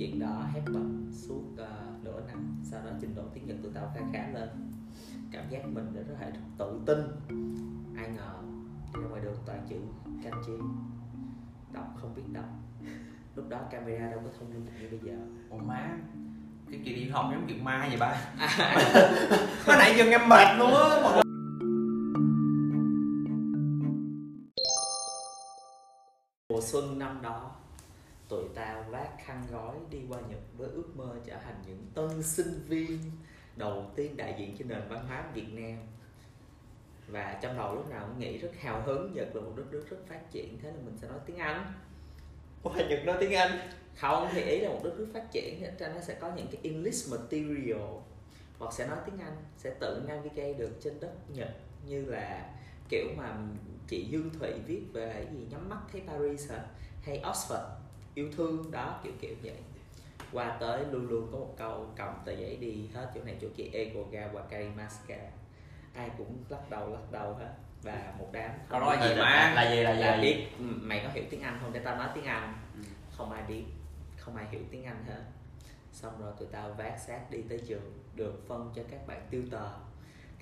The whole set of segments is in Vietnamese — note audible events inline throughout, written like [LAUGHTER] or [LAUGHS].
chuyện đó hết bận suốt uh, nửa năm. Sau đó trình độ tiếng nhật tụi tao khá khá lên. Cảm giác mình đã rất là tự tin. Ai ngờ đi ra ngoài đường toàn chữ kanji đọc không biết đọc. [LAUGHS] Lúc đó camera đâu có thông minh như bây giờ. Ủa má cái kỳ đi học giống chuyện ma vậy ba? [LAUGHS] Hồi nãy giờ em mệt luôn á xuân năm đó tụi tao vác khăn gói đi qua Nhật với ước mơ trở thành những tân sinh viên đầu tiên đại diện cho nền văn hóa Việt Nam. Và trong đầu lúc nào cũng nghĩ rất hào hứng Nhật là một đất nước rất phát triển thế là mình sẽ nói tiếng Anh. Ủa Nhật nói tiếng Anh? Không thì ý là một đất nước phát triển cho nên nó sẽ có những cái English material. Hoặc sẽ nói tiếng Anh sẽ tự navigate được trên đất Nhật như là kiểu mà chị Dương Thụy viết về cái gì nhắm mắt thấy Paris hả? Hay Oxford yêu thương đó kiểu kiểu vậy. Qua tới luôn luôn có một câu cầm tờ giấy đi hết chỗ này chỗ kia ego ga wakarimaska ai cũng lắc đầu lắc đầu hết. Và một đám Câu đó là gì má? là gì là gì? Là biết mày có hiểu tiếng Anh không? Để tao nói tiếng Anh. Ừ. không ai biết không ai hiểu tiếng Anh hết. Xong rồi tụi tao vác xác đi tới trường được phân cho các bạn tiêu tờ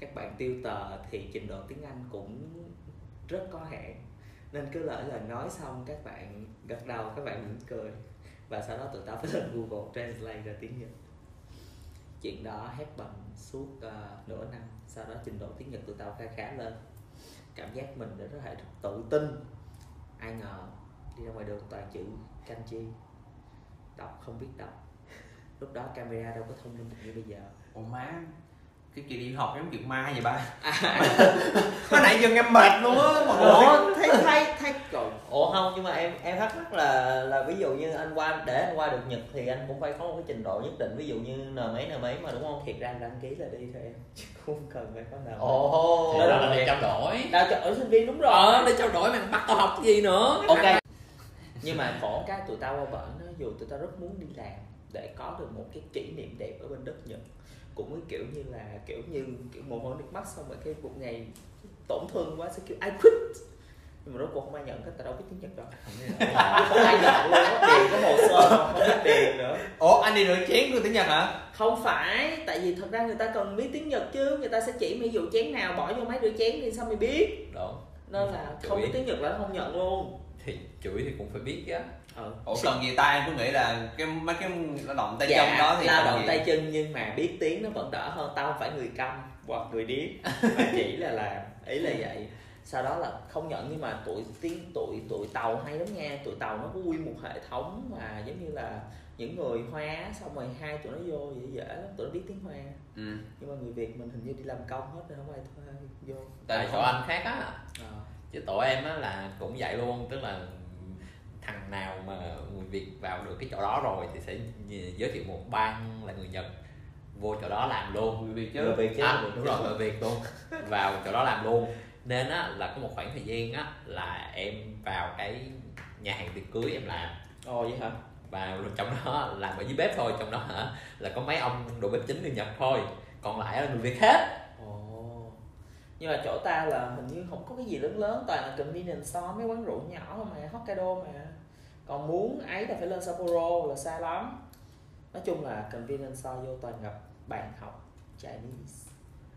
các bạn tiêu tờ thì trình độ tiếng Anh cũng rất có hạn. Nên cứ lỡ là nói xong các bạn gật đầu các bạn mỉm cười và sau đó tụi tao phải lên Google Translate ra tiếng Nhật. Chuyện đó hết bằng suốt uh, nửa năm sau đó trình độ tiếng Nhật tụi tao khá khá lên. Cảm giác mình đã rất là tự tin. Ai ngờ đi ra ngoài đường toàn chữ kanji. Đọc không biết đọc. [LAUGHS] Lúc đó camera đâu có thông minh như bây giờ. Ồ má cái kỳ đi học giống chuyện ma vậy ba à, [LAUGHS] Hồi nãy giờ em mệt luôn á mọi người. Thấy thấy thấy rồi Ủa không nhưng mà em em thắc mắc là là ví dụ như anh qua để anh qua được Nhật thì anh cũng phải có một cái trình độ nhất định ví dụ như n mấy n mấy mà đúng không? thiệt ra đăng ký là đi thôi em chứ không cần phải có nào Ồ. thì đó là đi trao đổi. Đào chọn sinh viên đúng rồi. Ờ đi trao đổi mà bắt tao học cái gì nữa. Ok. nhưng mà khổ cái tụi tao qua bển á, dù tụi tao rất muốn đi làm để có được một cái kỷ niệm đẹp ở bên đất Nhật cũng kiểu như là kiểu như kiểu mồ hôi nước mắt xong rồi cái một ngày tổn thương quá sẽ kiểu I quit. Nhưng mà rốt cuộc không ai nhận hết tao đâu biết tiếng Nhật đâu. Không [LAUGHS] ai nhận luôn á điền cái hồ sơ không biết điền nữa. Ủa anh đi rửa chén của tiếng nhật hả? Không phải tại vì thật ra người ta cần biết tiếng Nhật chứ. Người ta sẽ chỉ ví dụ chén nào bỏ vô máy rửa chén thì sao mày biết. Đúng. Nên là không biết tiếng Nhật là không nhận luôn. Thì chửi thì cũng phải biết á ừ. ủa cần gì ta em cứ nghĩ là cái mấy cái lao động tay dạ, chân đó thì lao động tay chân nhưng mà biết tiếng nó vẫn đỡ hơn tao không phải người câm hoặc người điếc. Mà chỉ là làm ý là vậy. Sau đó là không nhận nhưng mà tụi tiếng tụi tụi tàu hay lắm nha. Tụi tàu nó có nguyên một hệ thống mà giống như là những người hoa xong rồi hai tụi nó vô dễ dễ lắm tụi nó biết tiếng hoa. Ừ. nhưng mà người việt mình hình như đi làm công hết nên không ai thuê vô. Tại chỗ anh khác á. Ờ. chứ tổ em á là cũng vậy luôn tức là thằng nào mà người việt vào được cái chỗ đó rồi thì sẽ giới thiệu một ban là người nhật vô chỗ đó làm luôn. Người việt chứ. Người Việt chứ, à, đúng chứ. rồi người việt luôn. [LAUGHS] Vào chỗ đó làm luôn. Nên á là có một khoảng thời gian á là em vào cái nhà hàng tiệc cưới em làm. Ồ vậy hả? Và trong đó làm ở dưới bếp thôi trong đó hả là có mấy ông đồ bếp chính người nhật thôi. Còn lại là người việt hết. Ồ. Nhưng mà chỗ ta là hình như không có cái gì lớn lớn toàn là convenience store mấy quán rượu nhỏ mà Hokkaido mà. Còn muốn ấy là phải lên Sapporo là xa lắm. Nói chung là convenience store vô toàn gặp bạn học Chinese.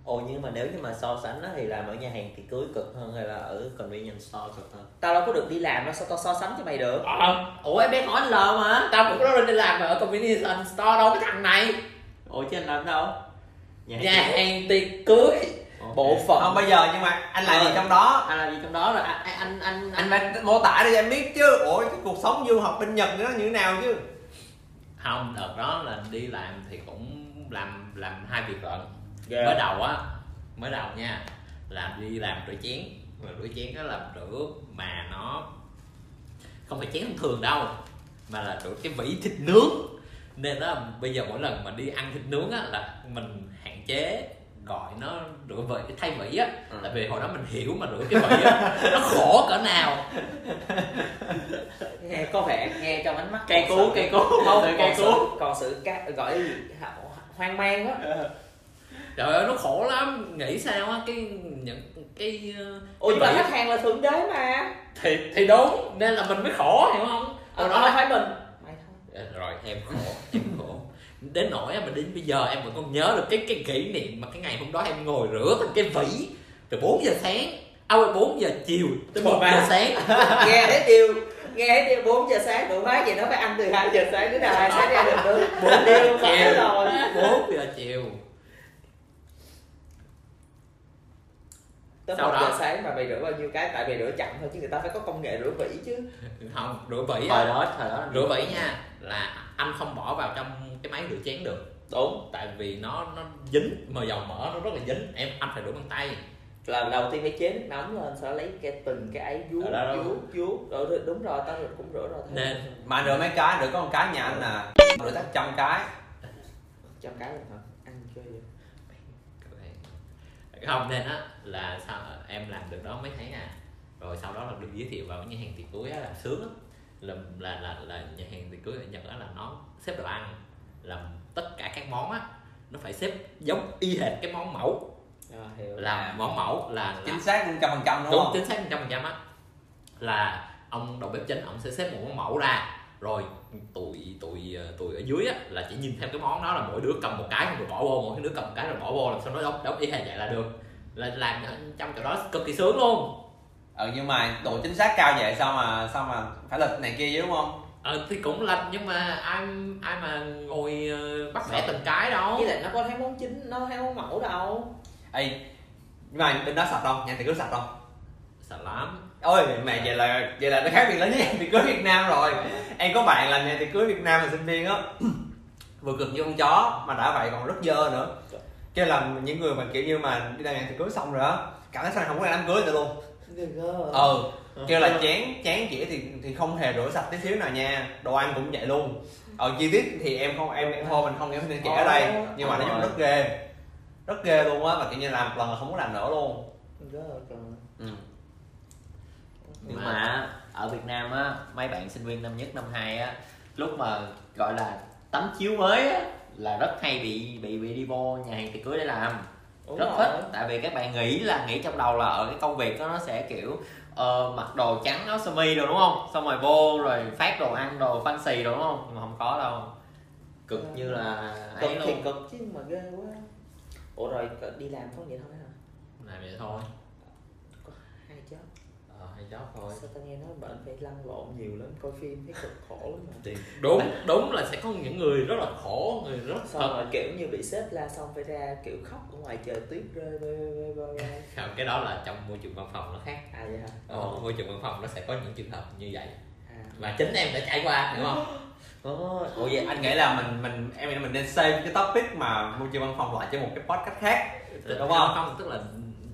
Ồ nhưng mà nếu như mà so sánh á, thì làm ở nhà hàng thì cưới cực hơn hay là ở convenience store cực hơn? Tao đâu có được đi làm đâu sao tao so sánh cho mày được. ờ Ủa em đang hỏi anh L mà. tao cũng có đi làm ở convenience store đâu cái thằng này Ủa chứ anh làm đâu? nhà hàng tiệc cưới. Bộ phận. Không bây giờ nhưng mà anh làm gì Ờ. trong đó? Anh làm gì trong đó rồi? Anh anh anh anh phải mô tả để em biết chứ. Ủa cái cuộc sống du học bên nhật nó như thế nào chứ? Không đợt đó là đi làm thì cũng làm làm hai việc lận. Ghê. mới đầu á mới đầu nha làm đi làm rửa chén. Mà rửa chén đó là rửa mà nó không phải chén thường đâu mà là rửa cái vỉ thịt nướng. Nên đó bây giờ mỗi lần mà đi ăn thịt nướng á là mình hạn chế gọi nó rửa vỉ thay vỉ á. Ừ. tại vì hồi đó mình hiểu mà rửa cái vỉ á nó khổ cỡ nào. Nghe có vẻ nghe trong ánh mắt Cây sự- cây cú. không cây sự còn sự ca, gọi gì? Hoang mang á. Trời ơi nó khổ lắm. Nghĩ sao á cái những cái ờ, cái mà khách hàng là thượng đế mà. Thì thì đúng. Nên là mình mới khổ hiểu không? Ờ, hồi đó không là phải mình. Mày thôi. Ờ, rồi em khổ đến nỗi mà đến bây giờ em vẫn còn nhớ được cái cái kỷ niệm mà cái ngày hôm đó em ngồi rửa thành cái vỉ từ 4 giờ sáng. À quên, 4 giờ chiều tới 1 giờ sáng. [LAUGHS] Nghe thấy điều nghe thấy điều 4 giờ sáng đủ hóa gì nó phải ăn từ 2 giờ sáng đến nào 2 sáng ra được bốn điều phải chiều rồi. 4 giờ chiều tới Sau 1 đó- giờ sáng mà mày rửa bao nhiêu cái? Tại mày rửa chậm thôi chứ người ta phải có công nghệ rửa vỉ chứ. [LAUGHS] Không rửa vỉ thời đó thời đó rửa vỉ nha là anh không bỏ vào trong cái máy rửa chén được. Đúng. Tại vì nó nó dính mà dầu mỡ nó rất là dính. Em anh phải rửa bằng tay. Là đầu tiên phải chế nước nóng lên sau đó lấy cái từng cái ấy vuốt vuốt vuốt. Rồi rồi, đúng rồi tao cũng rửa rồi thấy Nên- mà rửa mấy cái rửa có một cái nhà anh à [LAUGHS] rửa chắc trăm cái. Trăm cái lần hả ăn chơi vậy không nên á là sao em làm được đó mấy tháng à. Rồi sau đó là được giới thiệu vào nhà hàng tiệc cưới á làm sướng lắm. Là là là là nhà hàng tiệc cưới ở nhật á là nó xếp đồ ăn làm tất cả các món á nó phải xếp giống y hệt cái món mẫu. Hiểu. Là món mẫu là, là chính xác một trăm phần trăm đúng đúng không? chính xác 100% trăm á. Là ông đầu bếp chính ông sẽ xếp một món mẫu ra. Rồi tụi tụi ờ, tụi ở dưới á là chỉ nhìn theo cái món đó là mỗi đứa cầm một cái rồi bỏ vô mỗi đứa cầm một cái rồi bỏ vô làm sao nó đóng đóng y hệt vậy là được. Là làm trong chỗ đó cực kỳ sướng luôn. Ừ nhưng mà độ chính xác cao vậy sao mà sao mà phải lịch này kia chứ đúng không? Ờ thì cũng lệch nhưng mà ai ai mà ngồi ờ, bắt bẻ từng cái đâu. Với lại nó có thấy món chính nó thấy món mẫu đâu. Ê nhưng mà bên đó sạch không? Nhà tiệc cưới sạch không? Sợ lắm ôi mẹ vậy là vậy là nó khác biệt lớn với nhà tiệc cưới Việt Nam rồi. Em có bạn làm nhà tiệc cưới Việt Nam là sinh viên á. [CLEARS THROAT] Vừa cực như con chó mà đã vậy còn rất dơ nữa. Cho là những người mà kiểu như mà đi làm nhà tiệc cưới xong rồi á cảm thấy sao không có đám cưới nữa luôn. Ừ kêu là chén chén dĩa thì thì không hề rửa sạch tí xíu nào nha. Đồ ăn cũng vậy luôn. Ờ chi tiết thì em không em em thôi mình không em nên kể ở đây. Nhưng mà chung là rất ghê. Rất ghê luôn á và kiểu như làm một lần là không có làm nữa luôn nhưng mà ở Việt Nam á mấy bạn sinh viên năm nhất năm hai á lúc mà gọi là tấm chiếu mới á là rất hay bị bị bị đi vô nhà hàng tiệc cưới để làm. Đúng rất rồi. thích tại vì các bạn nghĩ là nghĩ trong đầu là ở cái công việc đó nó sẽ kiểu ờ, mặc đồ trắng áo sơ mi rồi đúng không? Xong rồi vô rồi phát đồ ăn đồ fancy rồi đúng không? Nhưng mà không có đâu. Cực như là cực ấy thì luôn. cực chứ mà ghê quá. Ủa rồi đi làm có vậy thôi hả? Làm vậy thôi ờ job thôi. Sao tao nghe nói bệnh phải lăn lộn nhiều lắm coi phim thấy cực khổ lắm mà. Thì đúng đúng là sẽ có những người rất là khổ người rất xong thật. rồi kiểu như bị sếp la xong phải ra kiểu khóc ở ngoài trời tuyết rơi rơi rơi rơi không cái đó là trong môi trường văn phòng nó khác. À vậy hả? Ờ, môi trường văn phòng nó sẽ có những trường hợp như vậy. À. Và chính em đã trải qua hiểu không? [GASPS] Ủa vậy anh nghĩ là mình mình em nghĩ là mình nên save cái topic mà môi trường văn phòng lại cho một cái podcast khác đúng không? không tức là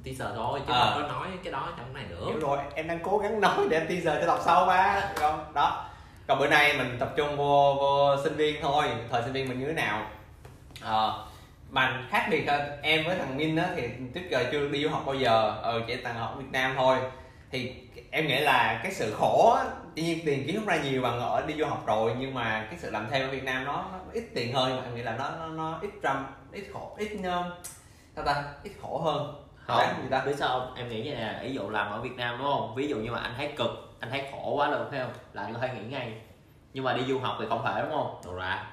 teaser thôi chứ Ờ. không có nói cái đó trong này nữa. Hiểu rồi em đang cố gắng nói để em teaser cho đọc sau ba không? Đó. Còn bữa nay mình tập trung vô vô sinh viên thôi thời sinh viên mình như thế nào? Ờ, mà khác biệt hơn em với thằng Min á thì trước giờ chưa đi du học bao giờ. Ờ chỉ thằng học Việt Nam thôi. Thì em nghĩ là cái sự khổ tuy nhiên tiền kiếm không ra nhiều bằng ở đi du học rồi nhưng mà cái sự làm thêm ở Việt Nam nó, nó ít tiền hơn mà em nghĩ là nó nó, nó ít trăm ít khổ ít um, sao ta? Ít khổ hơn không. Đáng gì ta biết sao không? em nghĩ như này nè ví dụ làm ở Việt Nam đúng không? Ví dụ như mà anh thấy cực anh thấy khổ quá luôn phải không? Là anh có thể nghỉ ngay. Nhưng mà đi du học thì không phải đúng không? Đồ ra.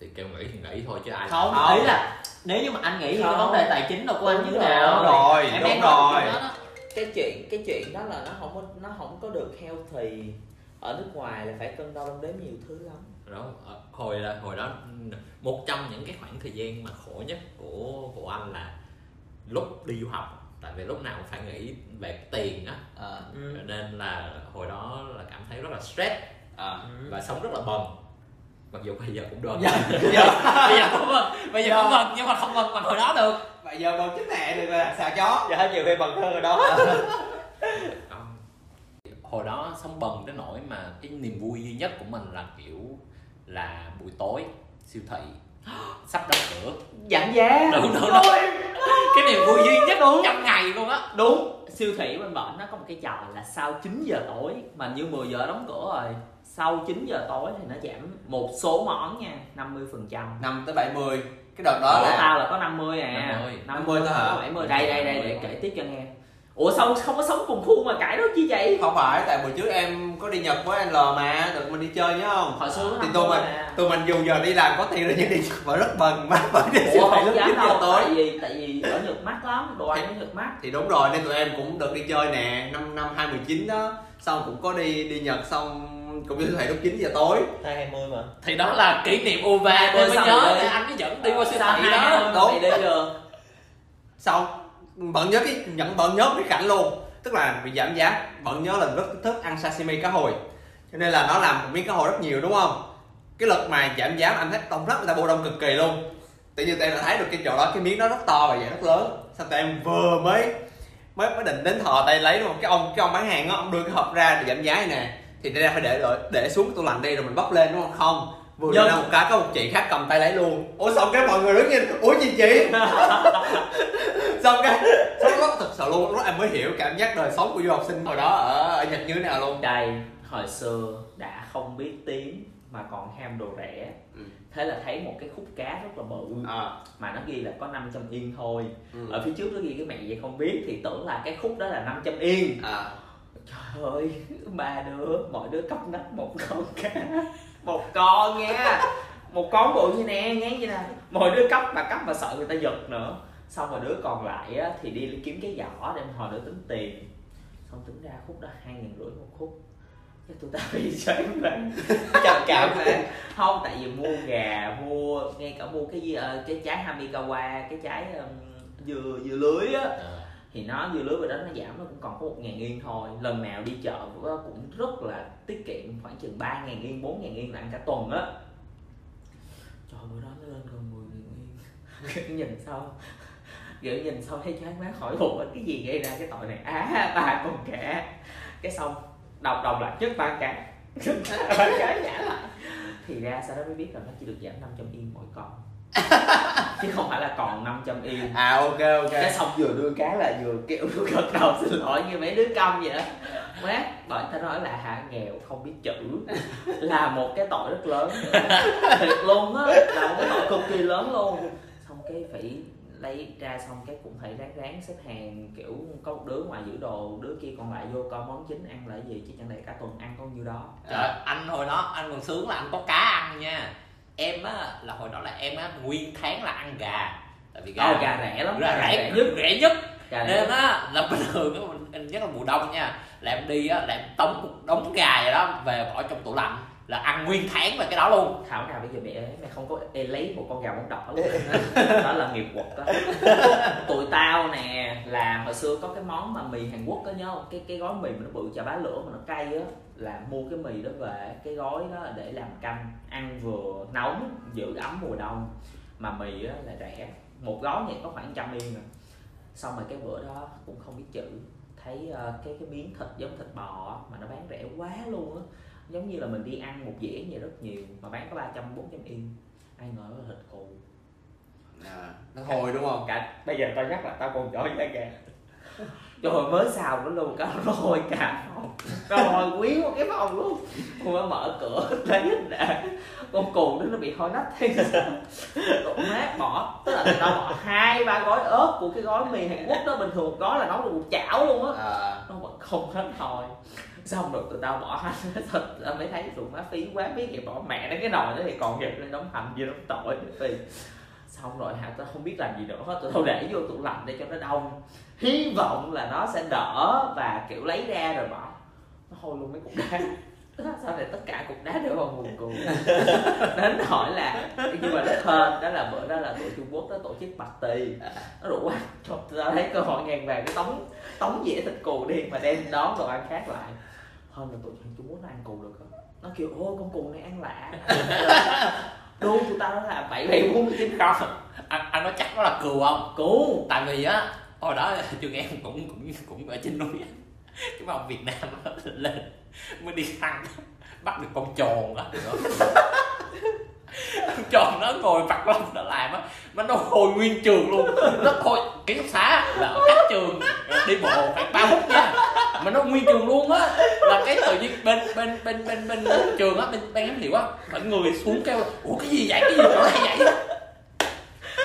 Thì kêu nghỉ thì nghỉ thôi chứ ai không Không. ý là nếu như mà anh nghĩ thì cái vấn đề tài chính đâu của anh như thế nào Đúng rồi, em đúng rồi. chuyện đó đó. cái chuyện cái chuyện đó là nó không có nó không có được healthy. Ở nước ngoài là phải cân đo đong đếm nhiều thứ lắm. Đó ờ, hồi là hồi đó một trong những cái khoảng thời gian mà khổ nhất của của anh là lúc đi du học tại vì lúc nào cũng phải nghĩ về tiền á. Ờ, Ừ. nên là hồi đó là cảm thấy rất là stress. Ừ. và sống rất là bần. Mặc dù bây giờ cũng được. Dạ. [LAUGHS] bây giờ cũng bần. Bây giờ cũng bần nhưng mà không bần bằng hồi đó được. Bây giờ bằng chính nè được là xào chó. Giờ nhiều khi bằng hơn rồi đó. Không. [LAUGHS] hồi đó sống bần đến nỗi mà cái niềm vui duy nhất của mình là kiểu là buổi tối siêu thị [GASPS] sắp đóng cửa. Giảm giá. Đúng đúng đúng cái niềm vui duy nhất trong ngày luôn á. Đúng. Siêu thị bên bển nó có một cái trò là sau 9 giờ tối mà như 10 giờ đóng cửa rồi sau 9 giờ tối thì nó giảm một số món nha 50 phần trăm. Năm tới 70 cái đợt đó của là tao là có 50 à. 50. 50 thôi hả? 70 đây đây đây để kể tiếp cho nghe ủa sao không có sống cùng khu mà cãi đó chi vậy? Không phải tại buổi trước em có đi nhật với anh l mà được mình đi chơi nhớ không? Hồi xưa thì tụi mình à. tụi mình dù giờ đi làm có tiền rồi nhưng đi Nhật vẫn rất bần mát vẫn đi ủa thị không lúc dám 9 giờ đâu tối. tại vì tại vì ở nhật mắc lắm đồ ăn ở nhật mắc. thì đúng rồi nên tụi em cũng được đi chơi nè năm năm 2019 đó. Xong cũng có đi đi nhật xong cũng đi siêu thị lúc 9 giờ tối. Hai hai mươi mà. Thì đó là kỷ niệm uva Hai mươi mới nhớ anh mới dẫn đi qua siêu thị hai đó hai đúng. đi [LAUGHS] được xong bận nhớ cái nhận bận nhớ cái cảnh luôn. Tức là bị giảm giá bận nhớ là rất thích ăn sashimi cá hồi. Cho nên là nó làm một miếng cá hồi rất nhiều đúng không? Cái lực mà giảm giá mà anh thấy công rất người ta bô đông cực kỳ luôn. Tự nhiên tụi em đã thấy được cái chỗ đó cái miếng nó rất to và vậy rất lớn. Xong tụi em vừa mới mới mới định đến thò tay lấy đúng không cái ông cái ông bán hàng á ông đưa cái hộp ra để giảm giá này nè. Thì ra phải để để, để xuống cái tủ lạnh đi rồi mình bóc lên đúng không? Không vừa Dân. đưa ra một cái có một chị khác cầm tay lấy luôn ủa xong cái mọi người đứng nhìn ủa gì chị [LAUGHS] xong cái xong đó thật sự luôn lúc em mới hiểu cảm giác đời sống của du học sinh hồi đó ở, ở nhật như thế nào luôn đây hồi xưa đã không biết tiếng mà còn ham đồ rẻ Ừ. thế là thấy một cái khúc cá rất là bự à, mà nó ghi là có 500 yên thôi ừ. ở phía trước nó ghi cái mẹ vậy không biết thì tưởng là cái khúc đó là 500 yên à. trời ơi ba đứa mỗi đứa cắp nách một con cá một con nha. Một con bộ như nè nghe như nè. Mỗi đứa cấp mà cấp mà sợ người ta giật nữa. Xong rồi đứa còn lại á, thì đi kiếm cái giỏ để mà hồi đứa tính tiền. Xong tính ra khúc đó hai nghìn rưỡi một khúc. Cái tụi tao bị chán về trầm cảm hả không tại vì mua gà mua ngay cả mua cái gì, ờ, cái trái hamikawa cái trái um, dừa dừa lưới á. À thì nó dưa lưới về đó nó giảm, nó cũng còn có một ngàn yên thôi. Lần nào đi chợ cũng rất là tiết kiệm, khoảng chừng ba ngàn yên, bốn ngàn yên là ăn cả tuần á. Trời bữa đó nó lên gần mười ngàn yên. Nhìn sau [LAUGHS] kiểu nhìn sau thấy chán má hỏi hụt cái gì gây ra cái tội này. Á ba con kẻ. Cái xong, đọc đọc lại trước ba cả [LAUGHS] ba cái giả lại. Thì ra sau đó mới biết là nó chỉ được giảm 500 yên mỗi con chứ không phải là còn 500 yên. À ok ok. Cái xong vừa đưa cá là vừa vừa [LAUGHS] gật đầu xin lỗi như mấy đứa công vậy đó. Má bọn ta nói là hạ nghèo không biết chữ. Là một cái tội rất lớn. [LAUGHS] Thiệt luôn á là một cái tội cực kỳ lớn luôn. Xong cái phải lấy ra xong cái cũng phải ráng ráng xếp hàng kiểu có một đứa ngoài giữ đồ đứa kia còn lại vô coi món chính ăn là gì chứ chẳng lẽ cả tuần ăn có nhiêu đó. Trời, anh hồi đó anh còn sướng là anh có cá ăn nha em á là hồi đó là em á nguyên tháng là ăn gà. Tại vì gà Ồ, gà rẻ lắm gà rẻ nhất nhất. rẻ nhất. Gà nên rẻ. á là bình thường á mình- nhất là mùa đông nha là em đi á là em tống một đống gà vậy đó về bỏ trong tủ lạnh là ăn nguyên tháng về cái đó luôn. Thảo nào bây giờ mẹ mẹ không có ê, lấy một con gà bóng đỏ luôn. [LAUGHS] Đó là nghiệp quật đó. Tụi tao nè là hồi xưa có cái món mà mì Hàn Quốc đó nhớ không? Cái cái gói mì mà nó bự chà bá lửa mà nó cay á là mua cái mì đó về cái gói đó để làm canh ăn vừa nóng giữ ấm mùa đông. Mà mì á là rẻ một gói này có khoảng trăm yên rồi xong rồi cái bữa đó cũng không biết chữ thấy ờ, cái cái miếng thịt giống thịt bò mà nó bán rẻ quá luôn á. Giống như là mình đi ăn một dĩa vậy rất nhiều mà bán có 300 400 yên. Ai ngờ nó thịt cù à, nó hồi đúng không? Cả bây giờ tao nhắc là tao còn giỏi giá gà [LAUGHS] trời ơi, mới xào nó luôn cả hôi [LAUGHS] cả phòng. Rồi quý một cái phòng luôn. Mới mở cửa [LAUGHS] hết đã con cù đó nó bị hôi nách sao tụi má bỏ tức là tao bỏ hai ba gói ớt của cái gói mì Hàn Quốc đó bình thường gói là nấu được một chảo luôn á. À, nó vẫn không hết hồi xong rồi tụi tao bỏ hết [LAUGHS] thịt tao mới thấy tụi má phí quá biết vậy bỏ mẹ nó cái nồi đó thì còn nghiệp lên đóng hành gì đóng tội. Thì xong rồi hả? Tao không biết làm gì nữa. Hết tao để vô tủ lạnh để cho nó đông. Hy vọng là nó sẽ đỡ và kiểu lấy ra rồi bỏ. Nó hôi luôn mấy cục đá. [LAUGHS] Sao này tất cả cục đá đều vào nguồn cù đến hỏi là nhưng mà nó hên đó là bữa đó là tụi Trung Quốc nó tổ chức party. Nó rủ ăn. Trời, tao thấy cơ hội ngàn vàng cái tống tống dĩa thịt cù đi mà đem đón đồ ăn khác lại. Hơn là tụi Trung Quốc nó ăn cù được không? Nó kêu ôi con cù này ăn lạ [LAUGHS] đu tụi tao nó là bảy bảy bốn chín không anh, anh nói chắc nó là cừu không? Cù tại vì á hồi đó trường em cũng cũng cũng ở trên núi á. cái mà ông Việt Nam lên mới đi săn bắt được con trồn á. Con trồn nó ngồi vặt lông nó làm á mà nó hồi nguyên trường luôn. Nó hồi ký túc xá là ở cách trường đi bộ khoảng ba phút nha mà nó nguyên trường luôn á. Là cái tự nhiên bên bên bên bên bên trường á bên ban giám hiệu á mọi người xuống kêu ủa cái gì vậy? Cái gì chỗ này vậy?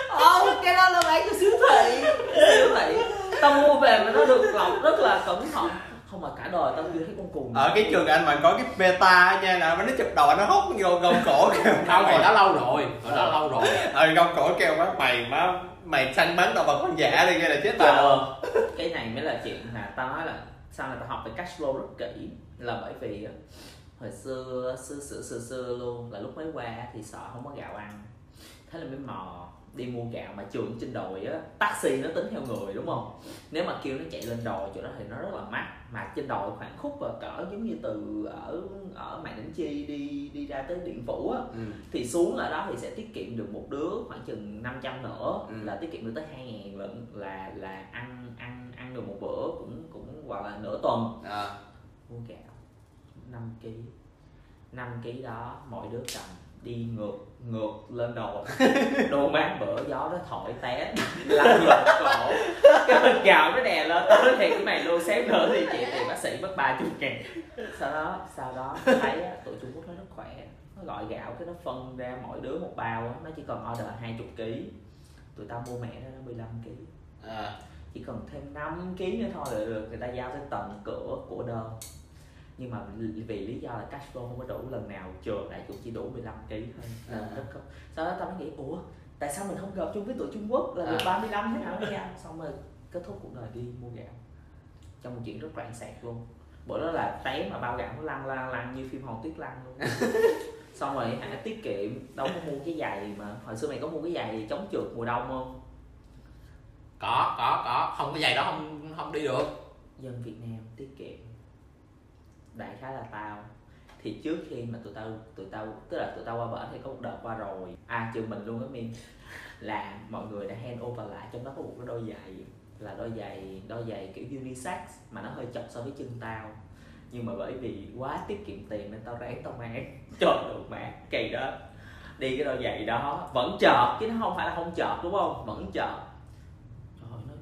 Ô, cái đó là bán cho siêu thị. Siêu thị. Tao mua về mà nó được lọc rất là cẩn thận. Không mà cả đời tao chưa thấy con cùn ở cái trường anh mà có cái beta nha là nó chụp đầu nó hốt vô gông cổ kêu không hồi đó lâu rồi hồi đó lâu rồi. Ờ gông cổ kêu má mày má mày săn bắn động vật hoang dã đi nghe là chết tao. Cái này mới là chuyện mà tao nói là sao là tao học về cash flow rất kỹ là bởi vì hồi xưa xưa xưa xưa xưa luôn là lúc mới qua thì sợ không có gạo ăn thế là mới mò đi mua gạo mà trường trên đồi á taxi nó tính theo người đúng không nếu mà kêu nó chạy lên đồi chỗ đó thì nó rất là mắc mà trên đồi khoảng khúc và cỡ giống như từ ở ở mạn đỉnh chi đi đi ra tới điện phủ á ừ. thì xuống ở đó thì sẽ tiết kiệm được một đứa khoảng chừng 500 nữa Ừ. là tiết kiệm được tới 2 ngàn lận là là ăn ăn ăn được một bữa cũng gọi là nửa tuần. À. mua gạo 5 kg 5 kg đó mỗi đứa cầm đi ngược ngược lên đồ [LAUGHS] đồ mát bữa gió nó thổi té. [LAUGHS] Lăn lộn cổ. Cái bình gạo nó đè lên. Tao nói thiệt cái mày luôn xém nữa thì chị thì bác sĩ mất ba chục ngàn. Sau đó sau đó thấy á, tụi Trung Quốc nó rất khỏe. Nó gọi gạo cái nó phân ra mỗi đứa một bao á, nó chỉ cần order 20 kg tụi tao mua mẹ nó 15 kg à. Chỉ cần thêm 5 kg nữa thôi là được người ta giao tới tận cửa của đơn. Nhưng mà vì lý do là cash flow không có đủ lần nào trường đại cũng chỉ đủ 15 kg thôi À. rất không sau đó tao mới nghĩ ủa tại sao mình không gặp chung với tụi Trung Quốc là được À. 35 thế nào? Đi ăn xong rồi kết thúc cuộc đời đi mua gạo. Trong một chuyện rất loạn xạc luôn. Bữa đó là té mà bao gạo nó lăn lăn lăn như phim hòn tuyết lăn luôn. [LAUGHS] Xong rồi hả tiết kiệm đâu có mua cái giày mà hồi xưa mày có mua cái giày chống trượt mùa đông không có có có. Không cái giày đó không không đi được. Dân Việt Nam tiết kiệm. Đại khái là tao. Thì trước khi mà tụi tao tụi tao, tức là tụi tao qua bển thì có một đợt qua rồi. À trừ mình luôn á, min. Là mọi người đã hand over lại trong đó có một cái đôi giày, là đôi giày đôi giày kiểu unisex mà nó hơi chật so với chân tao. Nhưng mà bởi vì quá tiết kiệm tiền nên tao ráng tao mang. [LAUGHS] Trời được mẹ kỳ đó. Đi cái đôi giày đó, vẫn chợt, chứ nó không phải là không chợt, đúng không? Vẫn chợt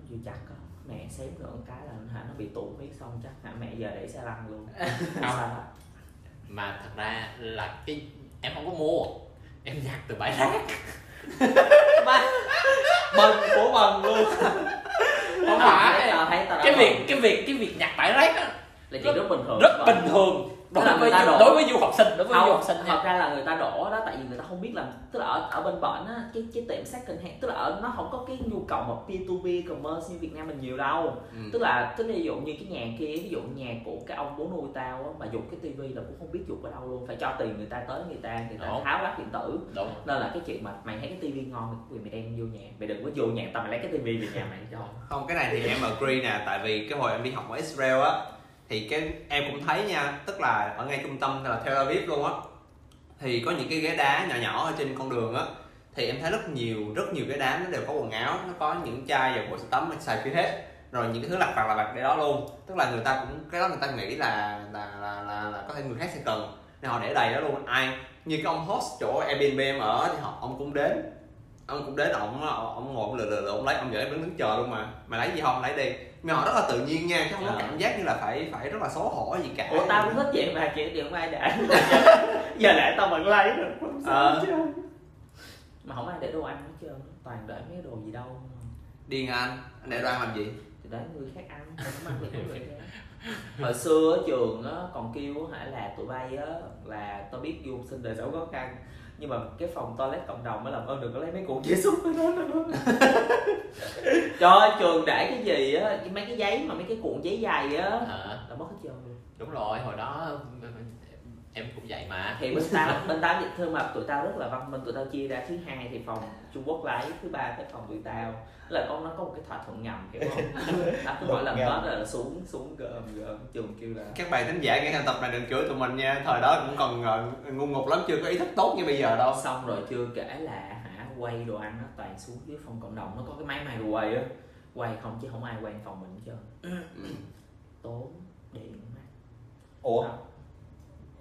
vừa chặt á. Mẹ xém nữa một cái là hả nó bị tụ huyết xong chắc hả mẹ giờ để xe lăn luôn. [LAUGHS] Sao đó mà thật ra là cái em không có mua em nhặt từ bãi rác. Bần của bần luôn. Không phải. Cái việc cái việc cái việc nhặt bãi rác á là chuyện rất bình thường rất bình thường đối là với người ta du, đổ- đối với du học sinh đối với du không học sinh nha. thật ra là người ta đổ đó tại vì người ta không biết làm tức là ở ở bên bển á cái cái tiệm second hand tức là ở nó không có cái nhu cầu mà peer to peer commerce như Việt Nam mình nhiều đâu. Ừ. tức là tức là ví dụ như cái nhà kia ví dụ nhà của cái ông bố nuôi tao á mà dùng cái tivi là cũng không biết dùng ở đâu luôn phải cho tiền người ta tới người ta người ta Đúng. tháo ráp điện tử. Đúng. Nên là cái chuyện mà mày thấy cái tivi ngon quyền mày đem vô nhà mày đừng có vô nhà tao mày lấy cái tivi về nhà mày cho. Không cái này thì em agree nè tại vì cái hồi em đi học ở Israel á thì cái em cũng thấy nha tức là ở ngay trung tâm là Tel Aviv luôn á. Thì có những cái ghế đá nhỏ nhỏ ở trên con đường á. Thì em thấy rất nhiều rất nhiều cái đám nó đều có quần áo nó có những chai và bộ sữa tắm xài phía hết. Rồi những cái thứ lặt vặt là vặt để đó luôn. Tức là người ta cũng cái đó người ta nghĩ là là là là, là có thể người khác sẽ cần. Nên họ để đầy đó luôn. Ai như cái ông host chỗ Airbnb em ở thì họ ông cũng đến. Ông cũng đến ông ông ngồi ông lừa lừa lừa ông lấy ông gửi đứng đứng chờ luôn mà. Mà lấy gì không? Lấy đi nhưng mà họ rất là tự nhiên nha chứ không có Ờ. cảm giác như là phải phải rất là xấu hổ gì cả. Ủa tao cũng thích vậy mà chuyện điện ai để giờ lại tao vẫn lấy được không sao hết trơn. mà không ai để đồ ăn hết trơn toàn để mấy đồ gì đâu. Điên anh anh để đoan làm gì? Thì để người khác ăn không ăn người khác. [LAUGHS] Hồi xưa ở trường á còn kêu hả là tụi bay á là tao biết du sinh đời sống khó khăn nhưng mà cái phòng toilet cộng đồng mới làm ơn đừng có lấy mấy cuộn giấy xúc đó. Nữa [LAUGHS] trời ơi trường để cái gì á? Mấy cái giấy mà mấy cái cuộn giấy dày á. À, là mất hết trơn đúng rồi hồi đó em cũng vậy mà. Thì bên tao bên tao vậy thôi mà tụi tao rất là văn minh. Tụi tao chia ra thứ hai thì phòng Trung Quốc lấy thứ ba cái phòng tụi tao. Là con nó có một cái thỏa thuận ngầm hiểu không? Nó cứ mỗi lần đó là xuống xuống gom gom trường kêu là các bạn thính giả nghe theo tập này đừng chửi tụi mình nha. Thời đó cũng còn ờ, ngu ngục lắm chưa có ý thức tốt như bây giờ đâu. Xong rồi chưa kể là hả quay đồ ăn nó toàn xuống dưới phòng cộng đồng. Nó có cái máy microwave á. Quay không chứ không ai quay phòng mình hết trơn. Ừ. tốn điện ủa? Sao?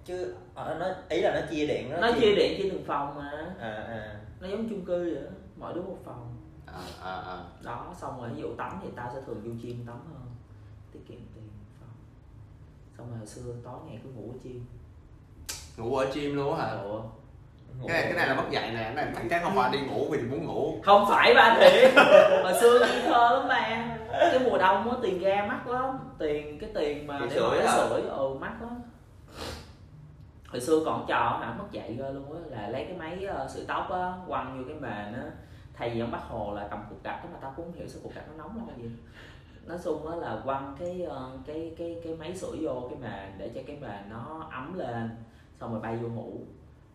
Chứ ở nó ý là nó chia điện nó chia điện chia từng phòng mà. À à. Nó giống chung cư vậy đó mỗi đứa một phòng. À, à, à. đó xong rồi ví dụ tắm thì tao sẽ thường vô gym tắm hơn tiết kiệm tiền phòng. Xong rồi hồi xưa tối ngày cứ ngủ ở gym. Ngủ ở gym luôn á hả? Ủa, cái này cái này là mất dạy nè cái này chắc chắn không phải đi ngủ vì muốn ngủ. Không phải ba thiệt. Hồi xưa ngây thơ lắm mà cái mùa đông á tiền ga mắc lắm. Tiền cái tiền mà để sưởi sưởi ừ mắc lắm hồi xưa còn trò hả? Mất dạy ghê luôn á là lấy cái máy uh, sưởi tóc á quăng vô cái mền á. Thay vì ông bắt hồ là cầm cục gạch đó mà tao cũng không hiểu sao cục gạch nó nóng lắm gì. Nói chung á là quăng cái ờ, cái cái cái máy sưởi vô cái mền để cho cái mền nó ấm lên xong rồi bay vô ngủ.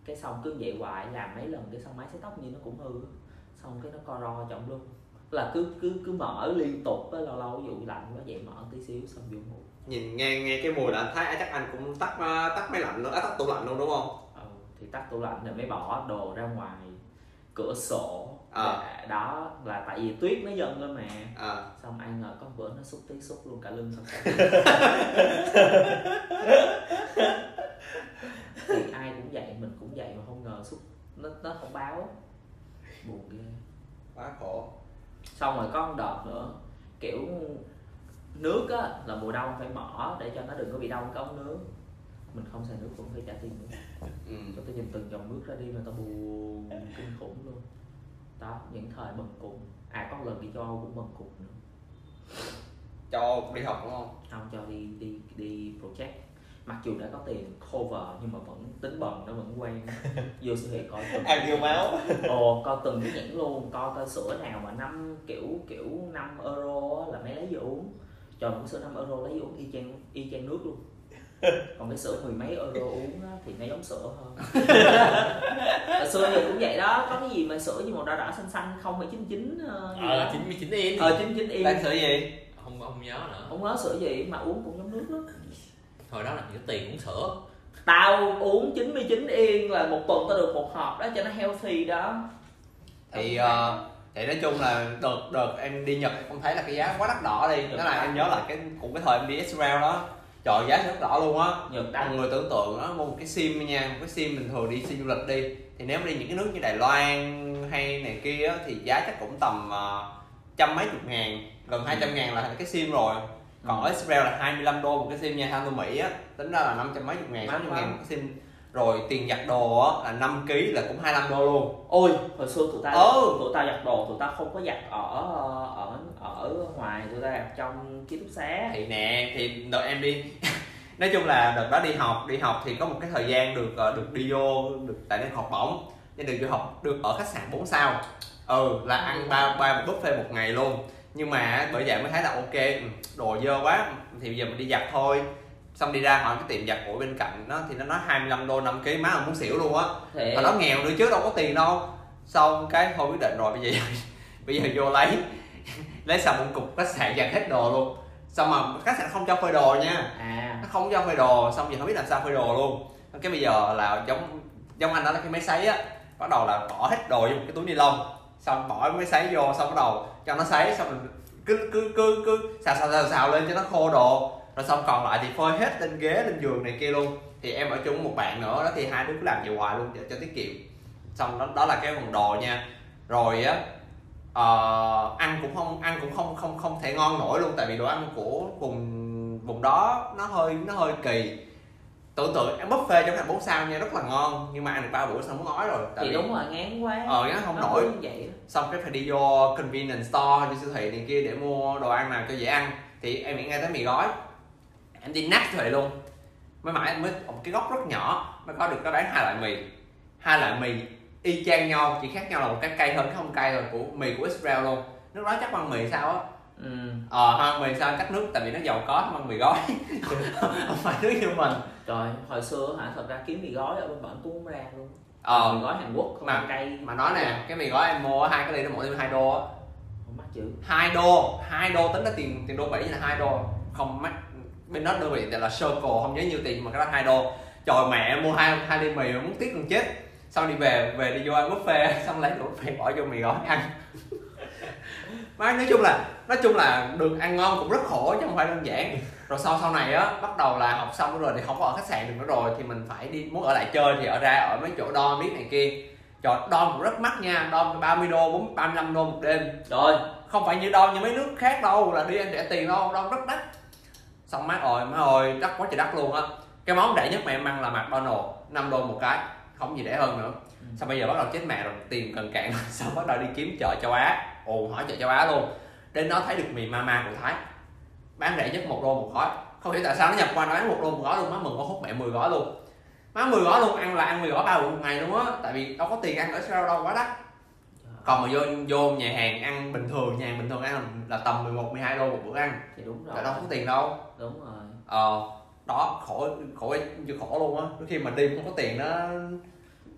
Cái xong cứ vậy hoài làm mấy lần cái xong máy sấy tóc như nó cũng hư xong cái nó co ro trọng luôn. Là cứ cứ cứ mở liên tục á lâu lâu ví dụ lạnh quá vậy mở tí xíu xong vô ngủ nhìn nghe nghe cái mùi là anh thấy chắc anh cũng tắt ờ, tắt máy lạnh luôn, à, tắt tủ lạnh luôn đúng không? ừ, thì tắt tủ lạnh rồi mới bỏ đồ ra ngoài cửa sổ. Để- đó là tại vì tuyết nó dần lên mà À, xong ai ngờ có bữa nó xúc tí xúc luôn cả lưng xong [LAUGHS] thì ai cũng vậy mình cũng vậy mà không ngờ xúc nó nó không báo buồn ghê quá khổ. xong rồi có một đợt nữa kiểu nước á là mùa đông phải mở để cho nó đừng có bị đông cái ống nước. Mình không xài nước cũng phải trả tiền nữa. Ừ. cho tôi nhìn từng dòng nước ra đi mà tao buồn kinh khủng luôn. Đó những thời bần cùng. À có một lần đi cho cũng bần cùng nữa. Cho đi học đúng không? không cho đi đi đi project. Mặc dù đã có tiền cover nhưng mà vẫn tính bần nó vẫn quen. [LAUGHS] Vô siêu thị coi từng Ăn vô máu. ồ coi từng cái nhãn luôn. Coi coi sữa nào mà năm kiểu kiểu 5 euro là mấy lấy vô uống trời một sữa 5 euro lấy uống y chang y chang nước luôn. [LAUGHS] Còn cái sữa mười mấy euro uống á, thì nó giống sữa hơn. Hồi xưa thì cũng vậy đó có cái gì mà sữa như màu đỏ đỏ xanh xanh không phải chín chín ờ 99 yên ờ chín chín yên. Đang sửa gì? không không nhớ nữa. Không nhớ sữa gì mà uống cũng giống nước đó. Hồi đó là những tiền uống sữa. Tao uống 99 yên là một tuần tao được một hộp đó cho nó healthy đó. Thì ờ, thì nói chung là đợt đợt em đi Nhật em không thấy là cái giá quá đắt đỏ đi. Đó là em nhớ lại cái cũng cái thời em đi Israel đó. Trời giá rất đỏ luôn á. nhật đắt người tưởng tượng đó mua một cái sim nha một cái sim bình thường đi sim du lịch đi thì nếu mà đi những cái nước như Đài Loan hay này kia á, thì giá chắc cũng tầm ờ, trăm mấy chục ngàn gần hai trăm ngàn là cái sim rồi còn ở Israel là 25 đô một cái sim nha sang đô Mỹ á tính ra là năm trăm mấy chục ngàn sáu lắm. ngàn một cái sim rồi tiền giặt đồ á là 5 kg là cũng 25 đô luôn. Ôi hồi xưa tụi tao Ừ. tụi tao giặt đồ tụi tao không có giặt ở ở ở ngoài tụi tao giặt trong ký túc xá. Thì nè thì đợt em đi [LAUGHS] nói chung là đợt đó đi học đi học thì có một cái thời gian được ờ, được đi vô được tại nên học bổng. Nên được vô học được ở khách sạn 4 sao. Ừ là ăn ba ba một buffet một ngày luôn. Nhưng mà bởi vậy mới thấy là ok ừ, đồ dơ quá thì giờ mình đi giặt thôi xong đi ra hỏi cái tiệm giặt ủi bên cạnh nó thì nó nói 25 đô 5 kg má là muốn xỉu luôn á. Mà nó nghèo nữa chứ đâu có tiền đâu. Xong cái thôi quyết định rồi bây giờ [LAUGHS] bây giờ vô lấy. [LAUGHS] Lấy xong một cục khách sạn giặt hết đồ luôn. Xong mà khách sạn không cho phơi đồ nha. À. Nó không cho phơi đồ xong giờ không biết làm sao phơi đồ luôn. Cái bây giờ là giống giống anh đó là cái máy sấy á. Bắt đầu là bỏ hết đồ vô một cái túi ni lông. Xong bỏ cái máy sấy vô xong bắt đầu cho nó sấy xong mình cứ cứ cứ cứ xào xào xào, xào lên cho nó khô đồ rồi xong còn lại thì phơi hết lên ghế lên giường này kia luôn. Thì em ở chung với một bạn nữa đó thì hai đứa cứ làm vậy hoài luôn để cho tiết kiệm. Xong đó đó là cái phần đồ nha. Rồi á ờ, ăn cũng không ăn cũng không không không thể ngon nổi luôn tại vì đồ ăn của vùng vùng đó nó hơi nó hơi kỳ. Tưởng tượng em buffet trong khách bốn sao nha rất là ngon nhưng mà ăn được ba bữa xong muốn ói rồi tại thì vì đúng rồi ngán quá. Ờ nó không Nó nổi. vậy. Xong cái phải đi vô convenience store đi siêu thị này kia để mua đồ ăn nào cho dễ ăn. Thì em nghĩ nghe tới mì gói em đi nát thị luôn. Mới mãi mới một cái góc rất nhỏ mới có được cái bán hai loại mì. Hai loại mì y chang nhau chỉ khác nhau là một cái cay hơn cái không cay thôi của mì của Israel luôn. Nước đó chắc bằng mì sao á? Ừ. ờ hơn mì sao? Cắt nước tại vì nó giàu có hơn mì gói. [LAUGHS] Không phải nước như mình. Trời hồi xưa hả thật ra kiếm mì gói ở bên bển cũng không ra luôn. Ờ. Mì gói Hàn Quốc không mà- cay. mà nói nè cái mì gói em mua hai cái ly nó mỗi ly hai đô á. Không mắc chữ hai đô hai đô tính ra tiền tiền đô mỹ là hai đô. Không mắc bên đó đơn vị là circle không nhớ nhiêu tiền mà cái đó hai đô. Trời mẹ mua hai hai ly mì muốn tiếc còn chết. Xong đi về về đi vô ăn buffet [LAUGHS] xong lấy đồ buffet bỏ vô mì gói ăn. [LAUGHS] Má nói chung là nói chung là được ăn ngon cũng rất khổ chứ không phải đơn giản. Rồi sau sau này á bắt đầu là học xong rồi thì không có ở khách sạn được nữa rồi thì mình phải đi muốn ở lại chơi thì ở ra ở mấy chỗ đo biết này kia. Trời đo cũng rất mắc nha đo 30 đô 40, 35 đô một đêm. Rồi không phải như đo như mấy nước khác đâu là đi ăn rẻ tiền đâu đo rất đắt xong má ơi má ơi đắt quá trời đắt luôn á. Cái món rẻ nhất mà em ăn là McDonald 5 đô một cái không gì rẻ hơn nữa. Ừ. xong bây giờ bắt đầu chết mẹ rồi tiền cần cạn. [LAUGHS] Xong bắt đầu đi kiếm chợ châu Á. Ồ hỏi chợ châu Á luôn. Đến đó thấy được mì mama của thái. Bán rẻ nhất một đô một gói. Không hiểu tại sao nó nhập qua nó bán một đô một gói luôn má mừng có hút mẹ 10 gói luôn. Má 10 gói luôn ăn là ăn 10 gói ba bữa một ngày luôn á. Tại vì đâu có tiền ăn ở sao đâu quá đắt còn mà vô vô nhà hàng ăn bình thường nhà hàng bình thường ăn là, tầm 11 12 đô một bữa ăn. Thì đúng rồi là đâu có tiền đâu. Đúng rồi. Ờ đó khổ khổ chưa khổ luôn á. Đôi khi mà đi không có tiền nó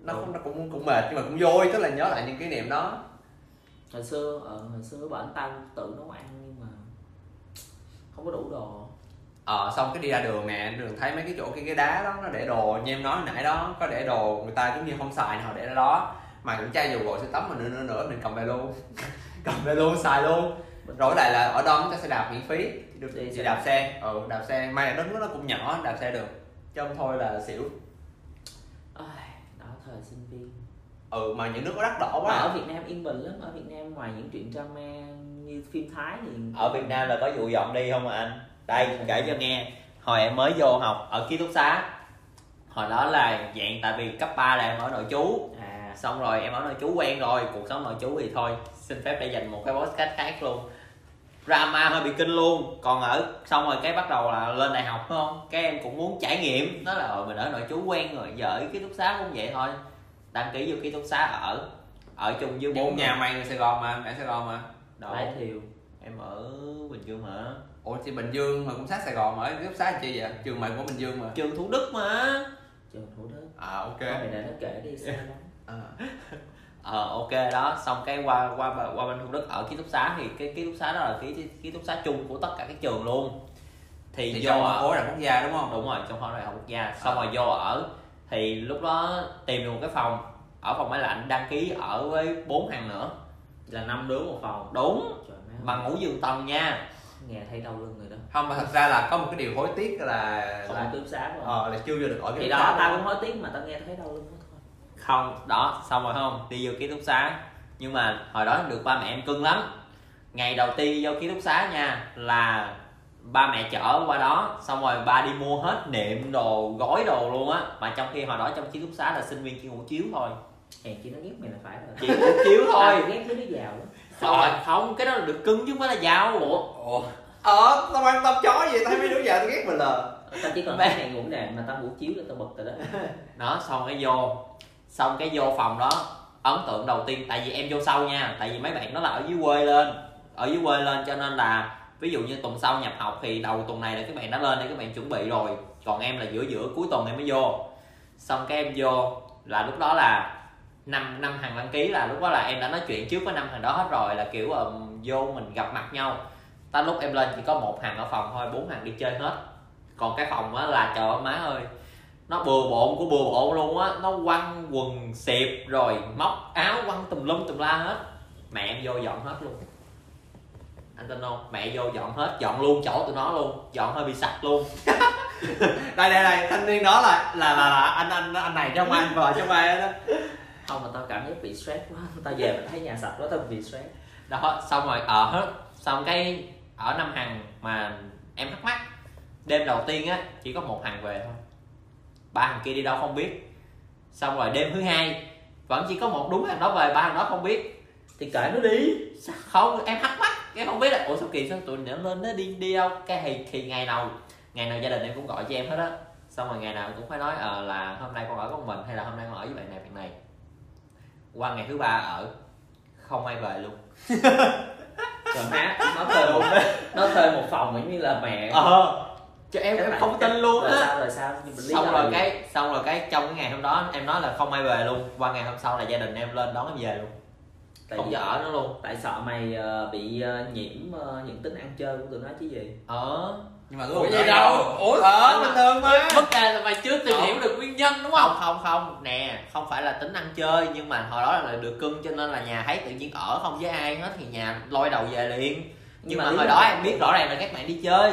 nó, nó cũng cũng mệt nhưng mà cũng vui tức là nhớ lại những kỷ niệm đó. Hồi xưa ờ, hồi xưa bản tao tự nấu ăn nhưng mà không có đủ đồ. Ờ xong cái đi ra đường nè đường thấy mấy cái chỗ cái cái đá đó nó để đồ như em nói nãy đó có để đồ người ta giống như không xài họ để ra đó mà cũng chai dầu gội sẽ tắm mà nữa nữa nữa mình cầm về luôn. [LAUGHS] Cầm về luôn xài luôn. Rồi lại là ở đó chúng ta sẽ đạp miễn phí. Được xe. đạp xe. Ừ đạp xe. May là đất nước nó cũng nhỏ đạp xe được. Chứ không thôi là xỉu. Đó thời sinh viên. Ừ mà những nước có đắt đỏ mà quá ở Việt Nam yên bình lắm. Ở Việt Nam ngoài những chuyện drama như phim Thái thì ở Việt Nam là có vụ dọn đi không mà anh? Đây kể cho nghe. Hồi em mới vô học ở ký túc xá hồi đó là dạng tại vì cấp 3 là em ở nội trú. à xong rồi em ở nội trú quen rồi cuộc sống nội trú thì thôi xin phép để dành một cái podcast khác luôn. Drama hơi bị kinh luôn. Còn ở xong rồi cái bắt đầu là lên đại học phải không? Cái em cũng muốn trải nghiệm. Đó là ờ, mình ở nội trú quen rồi giờ ở ký túc xá cũng vậy thôi. Đăng ký vô ký túc xá ở ở chung với bốn nhà mày người Sài Gòn mà mẹ Sài Gòn mà. Đâu Lái thiều. Em ở bình dương mà. Ủa thì Bình Dương mà cũng sát Sài Gòn mà ở ký túc xá chi vậy? Trường mày của Bình Dương mà. Trường thủ đức mà. Trường Thủ Đức. À ok. Mày để nó kể đi xa [LAUGHS] à. [LAUGHS] ờ ok đó. Xong cái qua qua qua bên thủ đức ở ký túc xá thì cái ký túc xá đó là ký ký túc xá chung của tất cả các trường luôn. Thì, thì vô trong ở khối là quốc gia đúng không? Đúng rồi trong phòng đại học quốc gia. Xong rồi vô ở thì lúc đó tìm được một cái phòng ở phòng máy lạnh đăng ký ở với bốn thằng nữa. Là năm đứa một phòng. Đúng. Trời mà ngủ giường tầng nha. Nghe thấy đau lưng rồi đó. Không mà thật ra là có một cái điều hối tiếc là không là, ký xá rồi ờ, là chưa vô được ở thì ký túc đó xá tao cũng hối tiếc mà tao nghe thấy đau lưng không đó xong rồi không? Đi vô ký túc xá. Nhưng mà hồi đó được ba mẹ em cưng lắm. Ngày đầu tiên vô ký túc xá nha là ba mẹ chở qua đó. Xong rồi ba đi mua hết nệm đồ gói đồ luôn á. Mà trong khi hồi đó trong ký túc xá là sinh viên chỉ ngủ chiếu thôi. Hèn chi nó ghét mày là phải rồi. Chỉ ngủ chiếu [LAUGHS] thôi. Tao ghét thứ nó giàu lắm. Xong rồi không cái đó là được cưng chứ không phải là giàu. Ủa? Ờ tao quan tâm chó gì thấy mấy đứa già tao ghét mình là tao chỉ cần cái này ngủ nệm mà tao ngủ chiếu là tao bực rồi đó. [LAUGHS] Đó xong cái vô xong cái vô phòng đó ấn tượng đầu tiên tại vì em vô sau nha tại vì mấy bạn nó là ở dưới quê lên ở dưới quê lên cho nên là ví dụ như tuần sau nhập học thì đầu tuần này là các bạn đã lên để các bạn chuẩn bị rồi còn em là giữa giữa cuối tuần em mới vô. Xong cái em vô là lúc đó là năm năm hàng đăng ký là lúc đó là em đã nói chuyện trước với năm thằng đó hết rồi là kiểu um, vô mình gặp mặt nhau. Ta lúc em lên chỉ có một hàng ở phòng thôi bốn hàng đi chơi hết. Còn cái phòng á là trời ơi má ơi nó bừa bộn của bừa bộn luôn á. Nó quăng quần xẹp rồi móc áo quăng tùm lum tùm la hết. Mẹ em vô dọn hết luôn. Anh tin không? Mẹ vô dọn hết dọn luôn chỗ tụi nó luôn. Dọn hơi bị sạch luôn. [LAUGHS] Đây đây đây thanh niên đó là là là, là anh anh anh này trong anh vợ trong ai đó. Không mà tao cảm giác bị stress quá. Tao về mình thấy nhà sạch quá tao bị stress. Đó xong rồi ở hết. Xong cái ở năm hàng mà em thắc mắc đêm đầu tiên á chỉ có một hàng về thôi ba hàng kia đi đâu không biết. Xong rồi đêm thứ hai vẫn chỉ có một đúng hàng đó về ba hàng đó không biết. Thì kệ nó đi. Sao không? Em thắc mắc em không biết là ủa sao kỳ sao tụi nó lên nó đi đi đâu? Cái thì, thì ngày nào ngày nào gia đình em cũng gọi cho em hết á. Xong rồi ngày nào cũng phải nói ờ, là hôm nay con ở con mình hay là hôm nay con ở với bạn này bạn này? Qua ngày thứ ba ở không ai về luôn. [LAUGHS] Trời má nó thuê một nó thuê một phòng giống như là mẹ. Ờ cho em em không tin luôn rồi á. sao rồi sao? Nhưng mình lý xong rồi gì? cái xong rồi cái trong cái ngày hôm đó em nói là không ai về luôn. Qua ngày hôm sau là gia đình em lên đón em về luôn. Tại không ở nữa luôn. tại sợ mày ờ, bị ờ, nhiễm ờ, những tính ăn chơi của tụi nó chứ gì. Ờ. Nhưng mà Ủa vậy đâu? Ủa, ờ. nhưng bình mà- thường mà. Vấn đề là mày chưa tìm hiểu được nguyên nhân đúng không? Không không nè không phải là tính ăn chơi nhưng mà hồi đó là được cưng cho nên là nhà thấy tự nhiên ở không với ai hết thì nhà lôi đầu về liền. Nhưng, mà, lý hồi đó em biết rõ ràng là các bạn đi chơi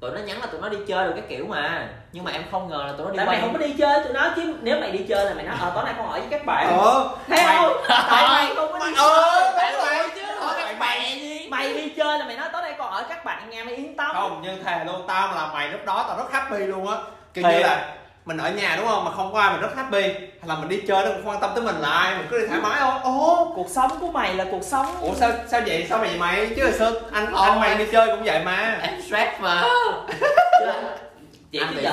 tụi nó nhắn là tụi nó đi chơi rồi cái kiểu mà. Nhưng mà em không ngờ là tụi nó đi tại mày quay. không có đi chơi tụi nó chứ nếu mày đi chơi là mày nói ờ tối nay con ở với các bạn. Ờ. Thấy mày- không tại mày không có đi ờ chơi đúng rồi chứ. các bạn gì mày đi. Chơi là mày nói tối nay con ở các bạn nghe mày yên tâm. Không nhưng thề luôn tao mà là mày lúc đó tao rất happy luôn á. Kiểu như là mình ở nhà đúng không? Mà không có ai mình rất happy. Hay là mình đi chơi nó cũng không quan tâm tới mình là ai mình cứ đi thoải mái thôi ồ cuộc sống của mày là cuộc sống. Ủa sao sao vậy? Sao mày vậy mày? Chứ hồi xưa anh Thôi. anh mày đi chơi cũng vậy mà. Em stress mà. [LAUGHS] Vậy Anh chứ bị giờ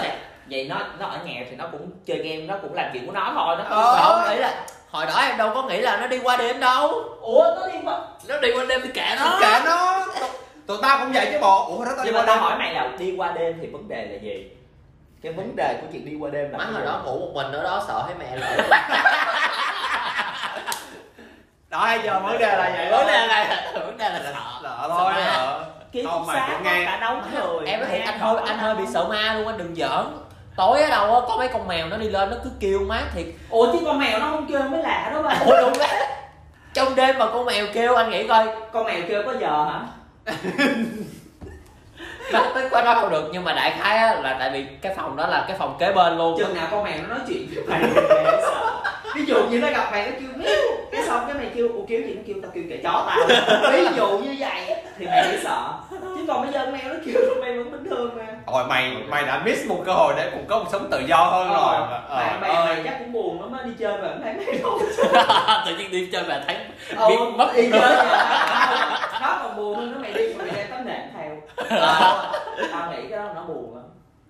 vậy nó nó ở nhà thì nó cũng chơi game nó cũng làm chuyện của nó thôi nó không Ờ. không nghĩ là hồi đó em đâu có nghĩ là nó đi qua đêm đâu. Ủa nó đi qua nó đi qua đêm thì kệ nó. Kệ nó. Tụi- tao cũng vậy chứ bộ. Ủa đó tao đi nhưng mà qua tao đây hỏi mày là đi qua đêm thì vấn đề là gì cái vấn đề của chuyện đi qua đêm là má hồi đó ngủ một mình ở đó sợ thấy mẹ lỡ. [LAUGHS] Đó hay giờ vấn đề là vậy vấn đề là vấn đề là sợ. Lỡ thôi Sợ ký Không, túc mày xá nghe. cả đống người. Em nói thiệt anh hơi anh hơi bị sợ ma luôn anh đừng giỡn. Tối ở đâu á có mấy con mèo nó đi lên nó cứ kêu má thiệt. Ủa chứ con mèo nó không kêu mới lạ đó ba ủa đúng đấy trong đêm mà con mèo kêu anh nghĩ coi. Con mèo kêu có giờ hả [LAUGHS] nó tới qua đó không được. Nhưng mà đại khái á, là tại vì cái phòng đó là cái phòng kế bên luôn. Chừng nào con mèo nó nói chuyện với mày [LAUGHS] mày ví dụ như nó gặp mày nó kêu miêu cái xong cái mày kêu ủa kêu gì? Nó kêu tao kêu kệ chó tao. Ví dụ như vậy thì mày hãy sợ. Chứ còn bây giờ con mèo nó kêu mày vẫn bình thường mà. Rồi mày mày đã miss một cơ hội để cũng có một sống tự do hơn rồi. Ờ, Ờ, bạn bè ơi. mày chắc cũng buồn lắm á đi chơi mà thấy mày đâu. [LAUGHS] Tự nhiên đi chơi mà thấy Ờ, biết mất đi chơi mà nó còn buồn hơn nó mày đi mà mày đem tấm nệm theo. [LAUGHS] Ờ, tao nghĩ cái đó nó buồn lắm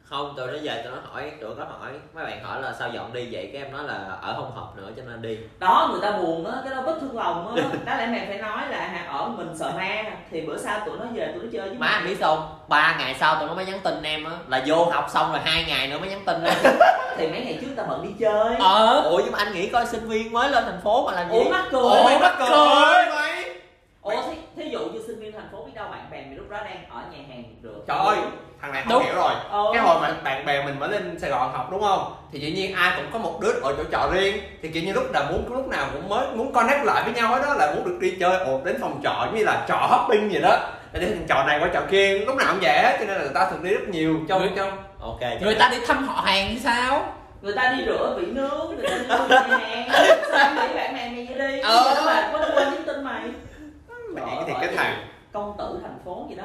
không tụi nó về tụi nó hỏi tụi nó hỏi. Mấy bạn hỏi là sao dọn đi vậy? Cái em nói là ở không hợp nữa cho nên đi. Đó người ta buồn á cái đó vết thương lòng á. [LAUGHS] Đáng lẽ mày phải nói là hả ở mình sợ ma thì bữa sau tụi nó về tụi nó chơi với má anh biết không? Ba ngày sau tụi nó mới nhắn tin em á. Là vô học xong rồi hai ngày nữa mới nhắn tin em. [LAUGHS] Thì mấy ngày trước tao bận đi chơi. Ờ. Ủa nhưng mà anh nghĩ coi sinh viên mới lên thành phố mà làm gì? ủa mắc cười. Ủa, mày mắc cười. mày ủa thí, thí dụ như sinh viên thành phố biết đâu bạn bè mày lúc đó đang ở nhà hàng rửa trời ơi thằng này không Đúng. hiểu rồi. Ờ. cái hồi mà bạn bè mình mới lên Sài Gòn học đúng không? Thì dĩ nhiên ai cũng có một đứa ở chỗ trọ riêng. Thì kiểu như lúc nào muốn lúc nào cũng mới muốn connect lại với nhau hết đó là muốn được đi chơi ồ đến phòng trọ giống như là trọ hopping gì đó. Để đi trọ này qua trọ kia lúc nào cũng hết cho nên là người ta thường đi rất nhiều trong Người- trong ok người ta đi thăm họ hàng thì sao? Người ta đi rửa vị nướng người ta đi nhà [LAUGHS] hàng sao em nghĩ bạn bè mày vậy đi? Ờ. đó là có quên nhắn tin mày? Mày nghĩ thì cái thằng công tử thành phố gì đó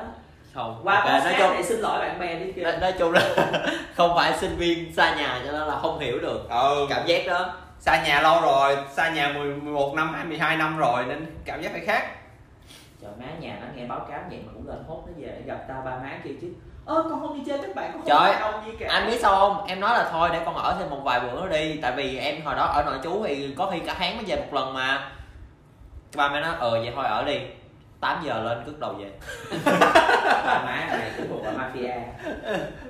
không. Qua ok, con nói chung này xin lỗi bạn bè đi kìa. Nói, nói chung là [LAUGHS] không phải sinh viên xa nhà cho nên là không hiểu được ừ. cảm giác đó. Xa nhà lâu rồi xa nhà 10, 11 năm 12 năm rồi nên cảm giác phải khác. Trời má nhà nó nghe báo cáo vậy mà cũng lên hốt nó về gặp tao ba má kêu chứ ơ con không đi chơi các bạn con không Trời, đâu gì cả. anh biết sao không? Em nói là thôi để con ở thêm một vài bữa nữa đi. Tại vì em hồi đó ở nội trú thì có khi cả tháng mới về một lần mà. Ba mẹ nói ờ vậy thôi ở đi 8 giờ lên cước đầu về. Ba má này cũng thuộc là mafia.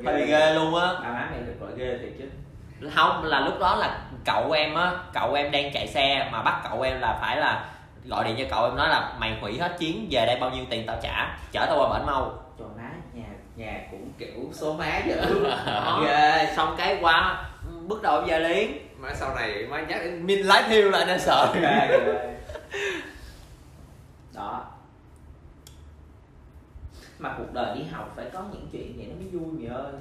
Hơi ghê luôn á. Ba má mày được gọi ghê thiệt chứ. Không là lúc đó là cậu em á cậu em đang chạy xe mà bắt cậu em là phải là gọi điện cho cậu em nói là mày hủy hết chuyến về đây bao nhiêu tiền tao trả chở tao qua bển mau. Trời má nhà nhà cũng kiểu số má dữ [LAUGHS] ghê xong cái qua bước đầu em về liền. Mà sau này mới nhắc đến min lái thiêu lại nên sợ. [LAUGHS] Đó mà cuộc đời đi học phải có những chuyện vậy nó mới vui mày ơi.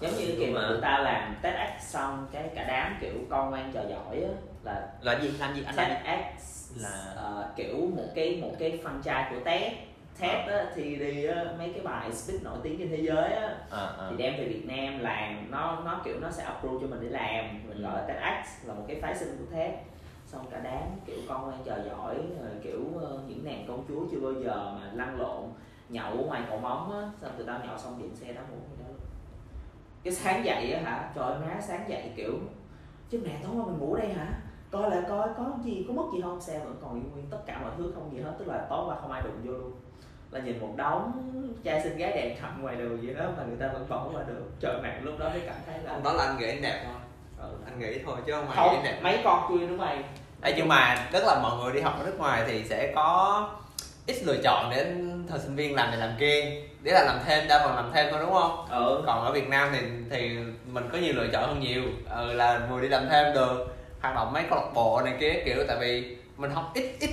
Giống như kiểu mà tụi ta làm TEDx xong cái cả đám kiểu con ngoan trò giỏi á là là gì? Làm gì? Anh gì? TEDx Là- ờ, kiểu một cái một cái franchise của TED TED á, thì đi á, mấy cái bài speech nổi tiếng trên thế giới á. À, à. thì đem về Việt Nam làm nó nó kiểu nó sẽ approve cho mình để làm. Mình Ừ. gọi là TEDx là một cái phái sinh của TED. Xong cả đám kiểu con ngoan trò giỏi kiểu ờ, những nàng công chúa chưa bao giờ mà lăn lộn nhậu ngoài cầu móng á xong tụi tao nhậu xong điện xe đó ngủ đó luôn. cái sáng dậy á hả trời má sáng dậy kiểu chứ mẹ tối qua mình ngủ đây hả? Coi lại coi có gì có mất gì không? Xe vẫn còn nguyên tất cả mọi thứ không gì hết tức là tối qua không ai đụng vô luôn. Là nhìn một đống trai xinh gái đẹp thầm ngoài đường vậy đó mà người ta vẫn bỏ qua được. Trời mẹ lúc đó mới cảm thấy là đó là anh nghĩ anh đẹp thôi. Ừ. Anh nghĩ thôi chứ không ai nghĩ đẹp. mấy con kia nữa mày. Ê, nhưng mà tức là mọi người đi học ở nước ngoài thì sẽ có ít lựa chọn để thời sinh viên làm này làm kia. Để là làm thêm đa phần làm thêm thôi đúng không? Ừ. Còn ở Việt Nam thì thì mình có nhiều lựa chọn hơn nhiều. Ừ, là vừa đi làm thêm được hoạt động mấy câu lạc bộ này kia kiểu tại vì mình học ít ít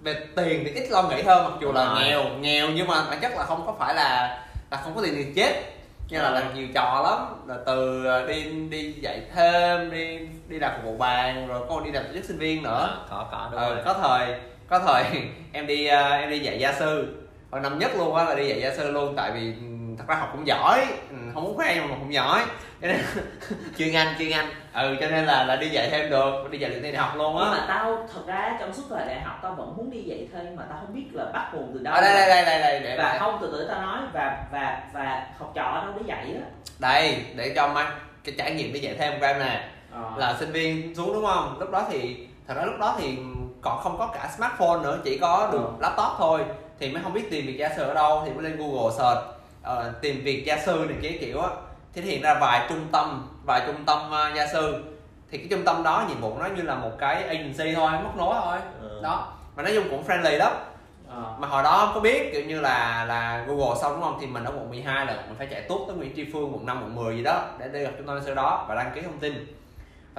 về tiền thì ít lo nghĩ hơn mặc dù là rồi. nghèo nghèo nhưng mà bản chất là không có phải là là không có tiền thì chết. Như là Ừ. làm nhiều trò lắm là từ ờ, đi đi dạy thêm đi đi làm phục vụ bàn rồi có đi làm chức sinh viên nữa. Ờ, có có đúng ờ, rồi. có thời có thời [LAUGHS] em đi ờ, em đi dạy gia sư. Hồi năm nhất luôn á là đi dạy gia sư luôn tại vì ừm, thật ra học cũng giỏi. Ừ, không muốn khoe nhưng mà không giỏi. Cho nên [LAUGHS] chuyên anh chuyên anh ừ cho nên là là đi dạy thêm được đi dạy thi đại học luôn á. Mà tao thật ra trong suốt thời đại học tao vẫn muốn đi dạy thêm mà tao không biết là bắt nguồn từ đâu. Ở đây đây đây đây đây để và đây. không từ từ tao nói và và và học trò đâu để dạy á. Đây để cho mang cái trải nghiệm đi dạy thêm của em nè. Ờ. là sinh viên xuống đúng không? Lúc đó thì thật ra lúc đó thì còn không có cả smartphone nữa chỉ có được Ừ. laptop thôi. Thì mới không biết tìm việc gia sư ở đâu thì mới lên google search ờ, tìm việc gia sư này kia kiểu á. Thì hiện ra vài trung tâm vài trung tâm uh, gia sư. Thì cái trung tâm đó nhiệm vụ nó như là một cái agency thôi móc nối thôi. Ừ. đó mà nói chung cũng friendly lắm. Ờ. mà hồi đó có biết kiểu như là là Google xong đúng không? Thì mình ở quận 12 là mình phải chạy tuốt tới Nguyễn Tri Phương quận 5 quận 10 gì đó để đi gặp trung tâm sự đó và đăng ký thông tin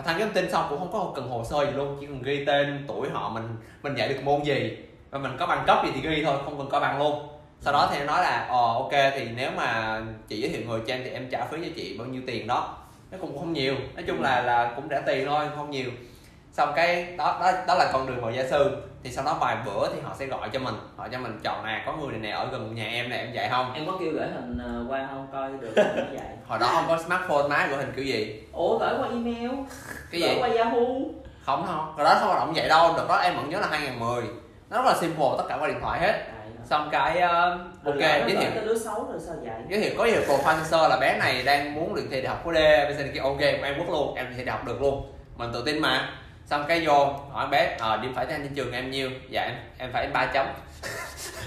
và đăng thông tin xong cũng không có cần hồ sơ gì luôn, chỉ cần ghi tên tuổi họ, mình mình dạy được môn gì, và mình có bằng cấp gì thì ghi thôi, không cần có bằng luôn. Sau đó thì nó nói là ờ ok, thì nếu mà chị giới thiệu người cho em thì em trả phí cho chị bao nhiêu tiền đó. Nó cũng không nhiều, nói chung là là cũng trả tiền thôi, không nhiều xong cái đó đó đó là con đường vào gia sư. Thì sau đó vài bữa thì họ sẽ gọi cho mình. Họ cho mình chọn à có người này nè ở gần nhà em nè em dạy không? Em có kêu gửi hình ờ, qua không? Coi được nó dạy [LAUGHS] hồi đó không có smartphone má gửi hình kiểu gì. Ủa gửi qua email. Cái gửi gì qua yahoo. Không không. Hồi đó không hoạt động vậy đâu. Đợt đó em vẫn nhớ là 2010 nó rất là simple tất cả qua điện thoại hết. Xong cái uh, ok giới thiệu. cái đứa xấu rồi sao dạy giới thiệu có thiệu profile sơ là bé này đang muốn luyện thi đại học khối D bây giờ kia ok em quốc luôn em thi đại học được luôn. Mình tự tin mà xong cái vô hỏi bé ờ điểm phải trên trường em nhiêu? Dạ em em phải ba chấm.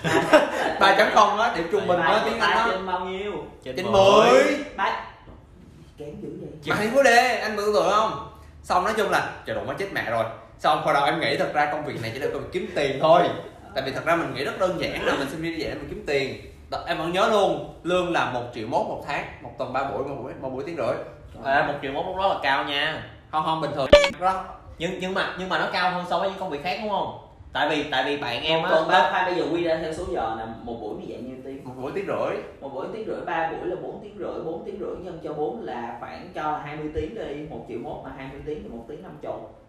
[LAUGHS] Ba chấm không á điểm trung bình á tiếng anh á. trên bao nhiêu? Trên trên mười. 10 ba kém dữ vậy? Thành phố D anh tưởng tượng không? Xong nói chung là trời đủ má chết mẹ rồi. Xong hồi đầu em nghĩ thật ra công việc này chỉ là công việc kiếm tiền thôi. Tại vì thật ra mình nghĩ rất đơn giản là mình sinh viên đi dạy để mình kiếm tiền. Em vẫn nhớ luôn lương là một triệu mốt một tháng một tuần ba buổi một buổi một buổi tiếng rưỡi. À, một triệu mốt lúc đó là cao nha. Không không bình thường. Đó nhưng nhưng mà nhưng mà nó cao hơn so với những công việc khác đúng không? Tại vì tại vì bạn em á tuần ba khoai bây giờ quy ra theo số giờ là một buổi như vậy nhiêu tiếng? Một buổi tiếng rưỡi. Một buổi tiếng rưỡi ba buổi là 4 tiếng rưỡi 4 tiếng rưỡi nhân cho 4 là khoảng cho là 20 tiếng đi. Một triệu mốt mà 20 tiếng thì một tiếng 5 chục.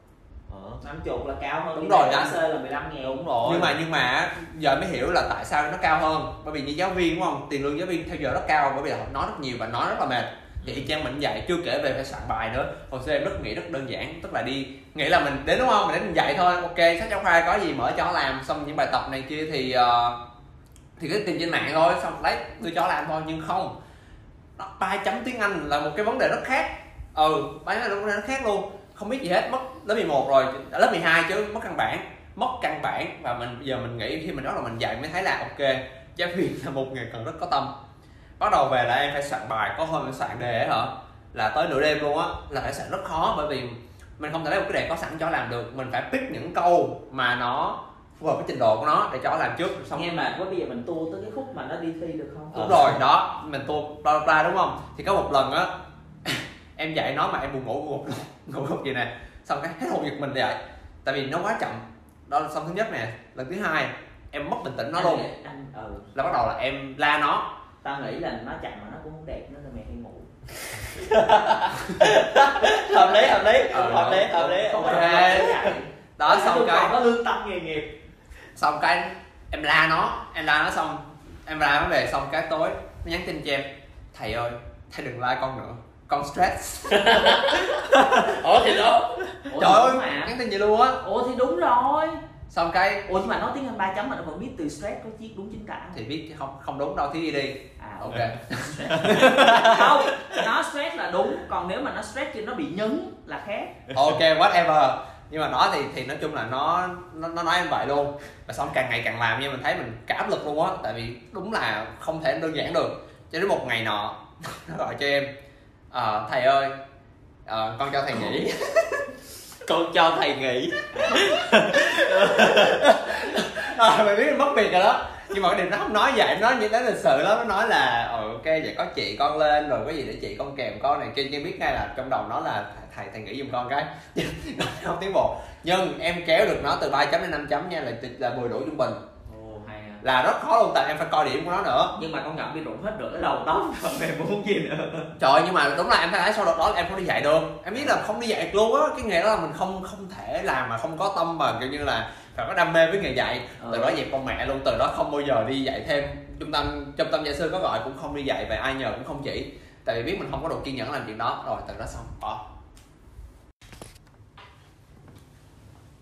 Ờ, 5 chục là cao hơn Đúng rồi, anh. C là 15 ngàn. Đúng rồi. Nhưng mà nhưng mà giờ mới hiểu là tại sao nó cao hơn. Bởi vì như giáo viên đúng không? Tiền lương giáo viên theo giờ rất cao bởi vì họ nói rất nhiều và nói rất là mệt. Thì y chang mình dạy chưa kể về phải soạn bài nữa. Hồi xưa em rất nghĩ rất đơn giản tức là đi nghĩ là mình đến đúng không? Mình đến mình dạy thôi. Ok sách giáo khoa có gì mở cho làm. Xong những bài tập này kia thì uh, thì cứ tìm trên mạng thôi. Xong lấy đưa cho làm thôi. Nhưng không. Ba chấm tiếng anh là một cái vấn đề rất khác. Ừ ba chấm là một vấn đề rất khác luôn. Không biết gì hết. Mất lớp 11 rồi. Lớp 12 chứ mất căn bản. Mất căn bản. Và mình giờ mình nghĩ khi mình đó là mình dạy mới thấy là ok. Giáo viên là một người cần rất có tâm. Bắt đầu về là em phải soạn bài. Có hôm em soạn đề ấy hả? Là tới nửa đêm luôn á. Là phải soạn rất khó bởi vì mình không thể lấy một cái đề có sẵn cho làm được. Mình phải pick những câu mà nó phù hợp với trình độ của nó để cho làm trước. Xong nghe mà quá bây giờ mình tua tới cái khúc mà nó đi thi được không? Đúng rồi đó. Mình tua bla bla đúng không? Thì có một lần á [COUGHS] em dạy nó mà em buồn ngủ ngủ ngủ ngủ gì nè. Xong cái hết hồn giật mình dậy tại vì nó quá chậm. Đó là xong thứ nhất nè. Lần thứ hai em mất bình tĩnh nó Anh luôn. anh ừ. Là bắt đầu là em la nó. Tao nghĩ là nó chậm mà nó cũng không đẹp nó là ngủ hợp lý hợp lý. Ờ, hợp lý hợp lý. không đó xong cái có lương tâm nghề nghiệp. Xong cái em la nó em la nó xong em la nó về xong cái tối nó nhắn tin cho em. Thầy ơi thầy đừng la con nữa. Con stress. [LAUGHS] Ủa thì đó. Ủa trời ơi mà. nhắn tin vậy luôn á. Ủa thì đúng rồi xong cái ủa nhưng mà nói tiếng anh ba chấm mà nó vẫn biết từ stress có chiếc đúng chính tả thì biết chứ không không đúng đâu thiếu gì đi. À ok. [LAUGHS] Không nó stress là đúng còn nếu mà nó stress chứ nó bị nhấn là khác. Ok whatever. Nhưng mà nó thì thì nói chung là nó nó, nó nói em vậy luôn. Và xong càng ngày càng làm nhưng mình thấy mình cả áp lực luôn á tại vì đúng là không thể đơn giản được. Cho đến một ngày nọ [LAUGHS] nó gọi cho em "Ờ, thầy ơi ờ, con cho thầy nghỉ [LAUGHS] con cho thầy nghỉ. À, [LAUGHS] mày biết mất việc rồi đó. Nhưng mà cái điều nó không nói vậy nó như thế lịch sự lắm. Nó nói là ừ, ok vậy có chị con lên rồi có gì để chị con kèm con này kia. Nhưng biết ngay là trong đầu nó là thầy thầy nghĩ giùm con cái. Không tiến bộ nhưng em kéo được nó từ 3 chấm đến 5 chấm nha là là 10 đủ trung bình là rất khó luôn tại em phải coi điểm của nó nữa. Nhưng mà con nhỏ bị rụng hết rửa đầu tóc [LAUGHS] mày muốn gì nữa? Trời nhưng mà đúng là em phải thấy sau đó, đó em không đi dạy được. Em biết là không đi dạy được luôn á. Cái nghề đó là mình không không thể làm mà không có tâm mà kiểu như là phải có đam mê với nghề dạy. Từ đó dẹp con mẹ luôn từ đó không bao giờ đi dạy thêm. Trung tâm trung tâm gia sư có gọi cũng không đi dạy và ai nhờ cũng không chỉ. Tại vì biết mình không có đủ kiên nhẫn làm chuyện đó. Rồi từ đó xong. Bỏ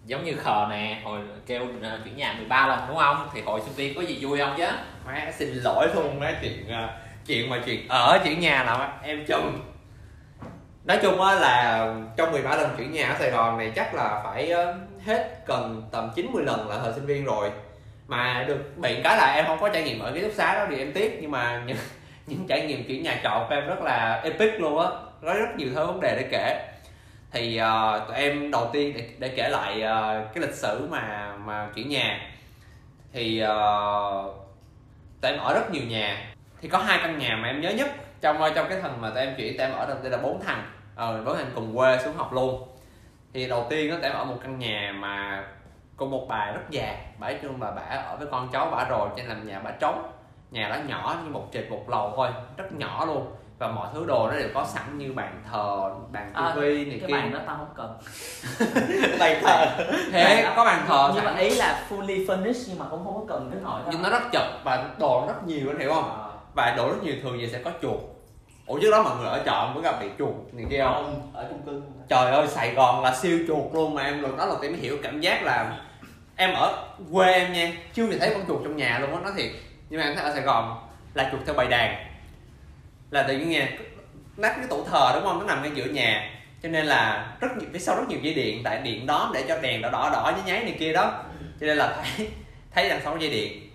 giống như khờ nè hồi kêu à, chuyển nhà 13 lần đúng không? Thì hội sinh viên có gì vui không chứ? Má xin lỗi luôn má chuyện à, chuyện mà chuyện ở chuyển nhà là em chung nói chung á là trong 13 lần chuyển nhà ở Sài Gòn này chắc là phải à, hết cần tầm 90 lần là thời sinh viên rồi. Mà được bị cái là em không có trải nghiệm ở ký túc xá đó thì em tiếc nhưng mà những, [LAUGHS] những trải nghiệm chuyển nhà trọ của em rất là epic luôn á. Có rất nhiều thứ vấn đề để kể thì uh, tụi em đầu tiên để, để kể lại uh, cái lịch sử mà mà chuyển nhà. Thì uh, tụi em ở rất nhiều nhà. Thì có hai căn nhà mà em nhớ nhất trong trong cái thằng mà tụi em chuyển tụi em ở đây là bốn thằng. Ờ bốn thằng cùng quê xuống học luôn. Thì đầu tiên đó tụi em ở một căn nhà mà có một bà rất già. Bà nói chung là bà ở với con cháu bà rồi cho nên làm nhà bà trống. Nhà đó nhỏ như một trệt một lầu thôi rất nhỏ luôn và mọi thứ đồ nó đều có sẵn như bàn thờ bàn À, tivi này cái kia. bàn đó tao không cần. [LAUGHS] Bàn thờ. Thế có bàn thờ nhưng sẵn. mà ý là fully furnished nhưng mà cũng không có cần đến nỗi nhưng nó rất chật và đồ nó rất nhiều anh hiểu không? Ờ. và đồ rất nhiều thường thì sẽ có chuột. Ủa trước đó mọi người ở trọ mới gặp bị chuột này kia không? Ở chung cư trời ơi sài gòn là siêu chuột luôn mà em. Lần đó là em mới hiểu cảm giác là em ở quê em nha chưa nhìn thấy con chuột trong nhà luôn á nói thiệt. Nhưng mà em thấy ở sài gòn là chuột theo bầy đàn là tự nhiên nha nắp cái tủ thờ đúng không? Nó nằm ngay giữa nhà. Cho nên là rất nhiều phía sau rất nhiều dây điện tại điện đó để cho đèn đỏ đỏ đỏ nháy nháy này kia đó. Cho nên là [LAUGHS] thấy thấy đằng sau dây điện.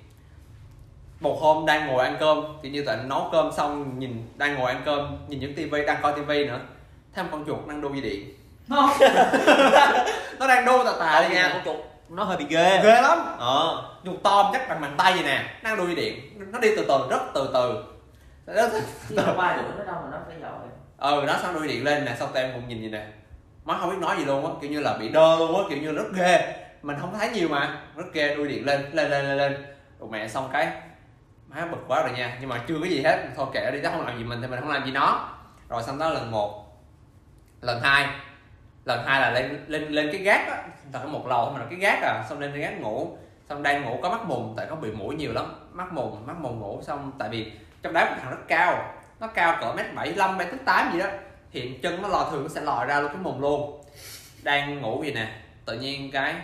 Một hôm đang ngồi ăn cơm thì như tụi nấu cơm xong nhìn đang ngồi ăn cơm nhìn những tivi đang coi tivi nữa. Thấy một con chuột đang đu dây điện. No. [LAUGHS] nó đang đu tà tà đi nha con chuột nó hơi bị ghê. Ghê lắm. Ờ. Chuột to chắc bằng bàn tay vậy nè đang đu dây điện. Nó đi từ từ rất từ từ nó chứ đâu qua được nó đâu mà nó phải giỏi. Ừ nó xong đuôi điện lên nè xong tụi em cũng nhìn gì nè. Má không biết nói gì luôn á kiểu như là bị đơ luôn á kiểu như rất ghê. Mình không thấy nhiều mà rất ghê đuôi điện lên lên lên lên lên. Rồi mẹ xong cái má bực quá rồi nha nhưng mà chưa có gì hết. Thôi kệ đi nó không làm gì mình thì mình không làm gì nó. Rồi xong đó lần một lần hai. Lần hai là lên lên lên cái gác á. Có một lầu mà là cái gác à. Xong lên cái gác ngủ. Xong đang ngủ có mắt mùng tại có bị mũi nhiều lắm. Mắt mùng mắt mùng ngủ xong tại vì trong đá một thằng rất cao. Nó cao cỡ mét bảy lăm mét tám gì đó. Thì chân nó lò thường nó sẽ lòi ra luôn cái mùng luôn. Đang ngủ gì nè tự nhiên cái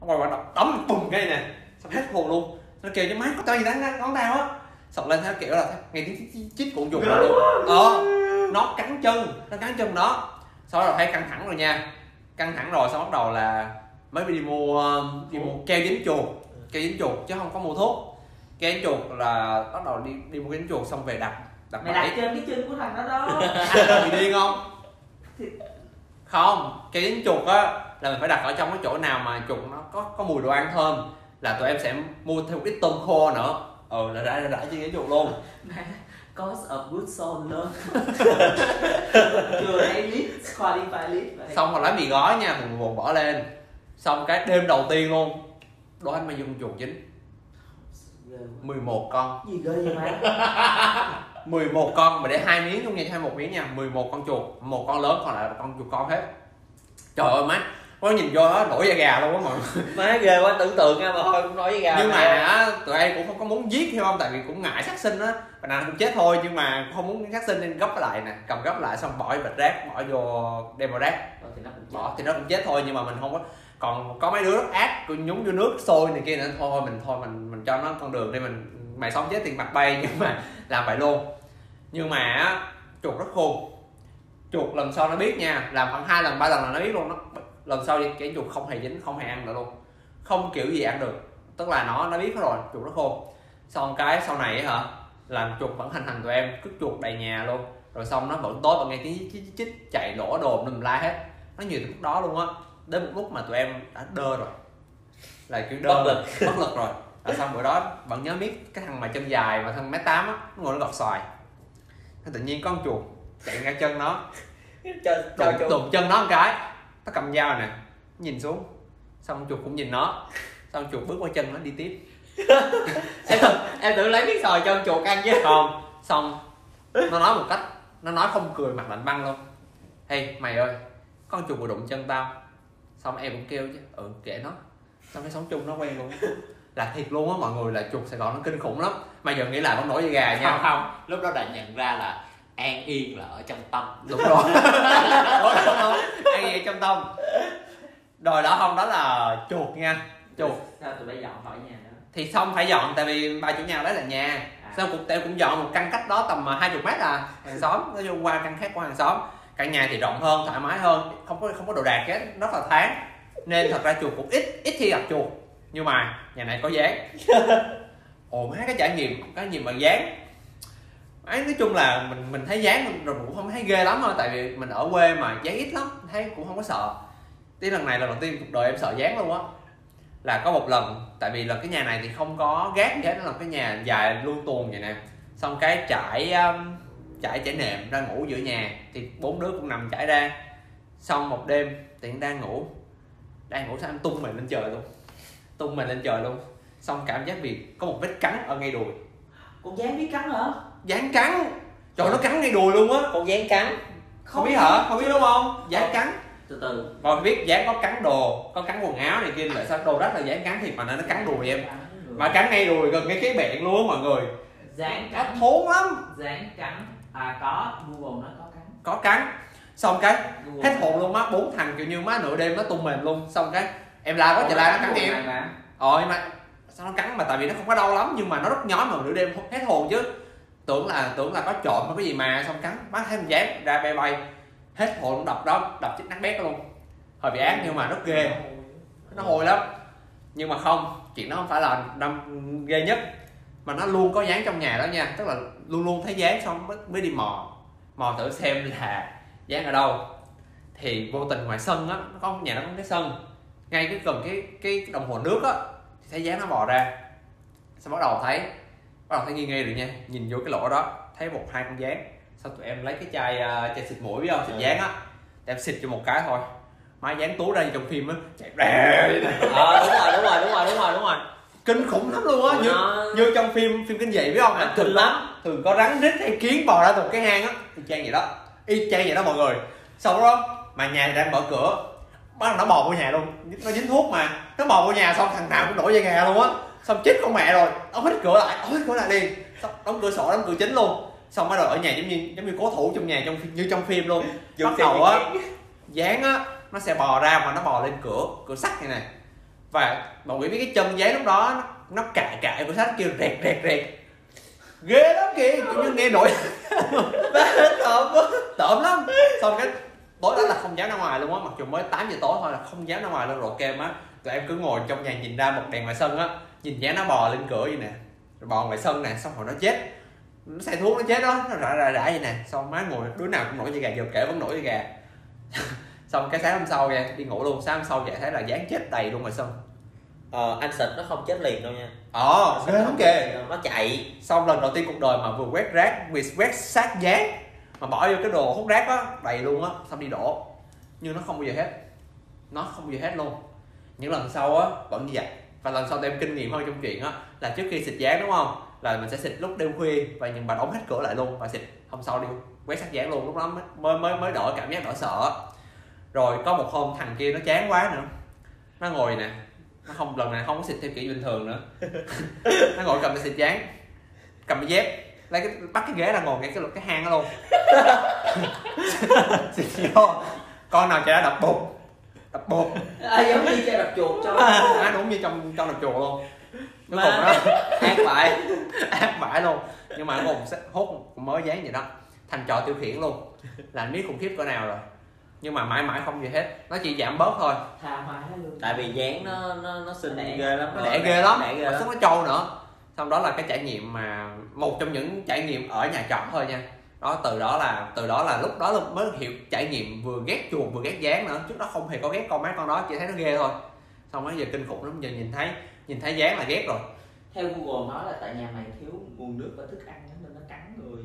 nó quay qua đập đấm bùng cái nè. Xong hết hồn luôn. Nó kêu cho má có gì đánh ngón tao á? Sọc lên theo kiểu là nghe tiếng chít- con chuột ra luôn ờ nó cắn chân nó cắn chân nó. Sau đó là thấy căng thẳng rồi nha. Căng thẳng rồi xong bắt đầu là mới đi mua đi mua keo dính chuột keo dính chuột chứ không có mua thuốc keo dính chuột là bắt đầu đi đi mua keo dính chuột xong về đặt đặt mày đặt trên cái chân của thằng đó đó. [LAUGHS] Anh bị điên không? Không cái dính chuột á là mình phải đặt ở trong cái chỗ nào mà chuột nó có có mùi đồ ăn thơm là tụi em sẽ mua thêm một ít tôm khô nữa. Ừ là đã đã, trên cái chuột luôn. Cost of good soul chưa thấy list qualify list xong rồi lấy mì gói nha mình buồn bỏ lên. Xong cái đêm đầu tiên luôn đó anh mà dùng chuột quá. 11 con. Gì ghê vậy má? [LAUGHS] 11 con mà để hai miếng trong nha hai một miếng nha. 11 con chuột một con lớn còn lại là con chuột con hết. Trời ơi má có nhìn vô đó nổi da gà luôn á mọi người. [LAUGHS] Má ghê quá tưởng tượng nha mà thôi cũng nói với gà nhưng mà á, tụi em cũng không có muốn giết hiểu không tại vì cũng ngại sát sinh á. Bạn nào cũng chết thôi nhưng mà không muốn sát sinh nên gấp lại nè. Cầm gấp lại xong bỏ vô bịch rác bỏ vô đem vào rác. Thì bỏ thì nó cũng chết thôi nhưng mà mình không có còn có mấy đứa rất ác, cứ nhúng vô nước, sôi này kia nữa. Thôi mình thôi, mình mình cho nó con đường đi, mình, mày sống chết tiền mặt bay, nhưng mà [LAUGHS] làm vậy luôn. Nhưng mà chuột rất khôn. Chuột lần sau nó biết nha, làm khoảng hai lần, ba lần là nó biết luôn nó lần sau cái chuột không hề dính, không hề ăn nữa luôn. Không kiểu gì ăn được. Tức là nó nó biết hết rồi, chuột rất khôn. Xong cái sau này hả, làm chuột vẫn hành hành tụi em cứ chuột đầy nhà luôn. Rồi xong nó vẫn tối vẫn nghe tiếng chích chích chạy đổ đồn nùm la hết. Nó nhiều lúc đó luôn á đến một lúc mà tụi em đã đơ rồi. Là kiểu đơ Bất lực. [LAUGHS] bất lực rồi. Là xong bữa đó vẫn nhớ biết cái thằng mà chân dài mà thằng mét tám á nó ngồi nó gọt xoài. Thế tự nhiên con chuột chạy ngang chân nó. Đụng, đụng chân nó một cái nó cầm dao nè nhìn xuống. Xong chuột cũng nhìn nó. Xong chuột bước qua chân nó đi tiếp. [LAUGHS] Em tưởng em tưởng lấy miếng sòi cho con chuột ăn chứ. Không. Xong nó nói một cách nó nói không cười mặt lạnh băng luôn. Hey mày ơi con chuột vừa đụng chân tao xong em cũng kêu chứ ừ kệ nó. Xong cái sống chung nó quen luôn. Là thiệt luôn á mọi người là chuột sài gòn nó kinh khủng lắm. Mà giờ nghĩ lại vẫn nổi da gà nha. Không không lúc đó đã nhận ra là an yên là ở trong tâm. Đúng rồi. [LAUGHS] Đúng đúng đúng ăn gì trong tâm. Rồi đó không đó là chuột nha. Chuột. Sao tụi bay dọn khỏi nhà đó thì xong phải dọn tại vì bà chủ nhà đấy là nhà. À, xong cũng tụi cũng dọn một căn cách đó tầm hai chục mét à hàng xóm. Nói chung qua căn khác của hàng xóm căn nhà thì rộng hơn thoải mái hơn không có không có đồ đạc hết rất là thoáng nên thật ra chuột cũng ít ít khi gặp chuột. Nhưng mà nhà này có dán [LAUGHS] ồ má cái trải nghiệm cái gì mà dán ấy nói chung là mình mình thấy dán rồi cũng không thấy ghê lắm thôi tại vì mình ở quê mà dán ít lắm thấy cũng không có sợ. Tí lần này là lần đầu tiên cuộc đời em sợ dán luôn á. Là có một lần tại vì là cái nhà này thì không có gác gì hết nó là cái nhà dài luôn tuồng vậy nè. Xong cái trải um, trải trải nệm ra ngủ giữa nhà thì bốn đứa cũng nằm trải ra. Xong một đêm tiện đang ngủ. Đang ngủ sao em tung mình lên trời luôn. Tung mình lên trời luôn. Xong cảm giác bị có một vết cắn ở ngay đùi. Con dán biết cắn hả? Dán cắn. Trời nó cắn ngay đùi luôn á. Con dán cắn. Không biết hả? Không biết đúng không? Dán cắn. từ từ. Còn biết dán có cắn đồ có cắn quần áo này kia lại sao đồ rất là dán cắn thiệt mà nó cắn đùi em? Mà cắn ngay đùi gần ngay cái bẹn luôn mọi người. Dán cắn. thốn lắm. Dán cắn à có. Google nó có cắn. Có cắn. Xong cái Google. hết hồn luôn má. Bốn thằng kiểu như má nửa đêm nó tung mềm luôn. Xong cái em la quá trời la nó cắn em. ờ mà sao nó cắn mà? Tại vì nó không có đau lắm nhưng mà nó rất nhói mà nửa đêm. Hết hồn chứ. Tưởng là tưởng là có trộm hay cái gì mà xong cắn. Má thấy mình dán ra bay bay. Hết hồn đập đó đập chết nát bét luôn. Hơi bị ác nhưng mà rất ghê. Nó hôi lắm. Nhưng mà không chuyện đó không phải là năm ghê nhất mà nó luôn có dán trong nhà đó nha. Tức là luôn luôn thấy dán xong mới, mới đi mò. Mò thử xem là dán ở đâu. Thì vô tình ngoài sân á nó có nhà nó có cái sân. Ngay cái gần cái cái đồng hồ nước á thì thấy dán nó bò ra. Xong bắt đầu thấy bắt đầu thấy nghi nghi rồi nha. Nhìn vô cái lỗ đó thấy một hai con dán. Xong tụi em lấy cái chai uh, chai xịt mũi biết không xịt Ừ. dán á. Em xịt cho một cái thôi. Má dán tú ra như trong phim á chạy rè ờ đúng rồi đúng rồi đúng rồi đúng rồi đúng rồi kinh khủng lắm luôn á. Như nó như trong phim phim kinh dị biết không? Nó kinh lắm. thường có rắn rít hay kiến bò ra từ cái hang á. Y chang vậy đó. Y chang vậy đó mọi người. Xong đó mà nhà thì đang mở cửa. Bắt nó bò vô nhà luôn. Nó dính thuốc mà. Nó bò vô nhà xong thằng nào cũng nổi da gà luôn á. Xong chết con mẹ rồi. Đóng hết cửa lại đóng hết cửa lại đi xong đóng cửa sổ đóng cửa chính luôn. Xong bắt đầu ở nhà giống như giống như cố thủ trong nhà trong như trong phim luôn. Bắt đầu á dán á nó sẽ bò ra mà nó bò lên cửa cửa sắt này nè và mọi nghĩ mấy cái chân giấy lúc đó nó, nó cạy cạy của sách kêu rẹt rẹt rẹt. Ghê lắm kìa kiểu như nghe nổi. [LAUGHS] Tởm quá. Tợm lắm. Xong cái tối đó là không dám ra ngoài luôn á mặc dù mới 8 giờ tối thôi là không dám ra ngoài luôn rồi kem á. Tụi em cứ ngồi trong nhà nhìn ra một đèn ngoài sân á nhìn dán nó bò lên cửa vậy nè. Rồi bò ngoài sân nè xong rồi nó chết. Nó xài thuốc nó chết đó nó rã rã rã vậy nè. Xong má ngồi đứa nào cũng nổi da gà giờ kể vẫn nổi da gà. [LAUGHS] xong cái sáng hôm sau nha đi ngủ luôn. Sáng hôm sau dậy thấy là dán chết đầy luôn ngoài sân ờ anh xịt nó không chết liền đâu nha. Ờ ghê lắm kìa. nó chạy. Xong lần đầu tiên cuộc đời mà vừa quét rác vừa quét sát dán mà bỏ vô cái đồ hút rác á đầy luôn á xong đi đổ. Nhưng nó không bao giờ hết. Nó không bao giờ hết luôn. Những lần sau á vẫn như vậy. Và lần sau em kinh nghiệm hơn trong chuyện á là trước khi xịt dán đúng không? Là mình sẽ xịt lúc đêm khuya và nhưng bà đóng hết cửa lại luôn và xịt. Hôm sau đi quét sát dán luôn lúc đó mới mới mới, đỡ cảm giác đỡ sợ rồi có một hôm thằng kia nó chán quá nữa. Nó ngồi nè nó không lần này không có xịt theo kiểu bình thường nữa. [LAUGHS] Nó ngồi cầm cái xịt dán cầm cái dép lấy cái bắt cái ghế ra ngồi ngay cái cái hang đó luôn. [LAUGHS] Xịt vô con nào chạy ra đập bụt đập bụt à, giống như chơi đập chuột cho à, đúng như trong trong đập chuột luôn. Cuối cùng đó ác bại ác bãi luôn. Nhưng mà cuối cùng một mới dán vậy đó. Thành trò tiêu khiển luôn. Là anh biết khủng khiếp cỡ nào rồi nhưng mà mãi mãi không gì hết. Nó chỉ giảm bớt thôi. Tha hóa luôn tại vì dán nó nó nó xinh Đẻ. ghê lắm. Nó đẻ ghê lắm. Đẻ ghê lắm. nó trâu nữa. Xong đó là cái trải nghiệm mà một trong những trải nghiệm ở nhà trọ thôi nha. Đó từ đó là từ đó là lúc đó là mới hiểu trải nghiệm vừa ghét chuột vừa ghét dán nữa. Trước đó không hề có ghét con mấy con đó chỉ thấy nó ghê thôi. Xong bây giờ kinh khủng lắm giờ nhìn thấy nhìn thấy dán là ghét rồi. Theo google nói là tại nhà mày thiếu nguồn nước và thức ăn nên nó cắn người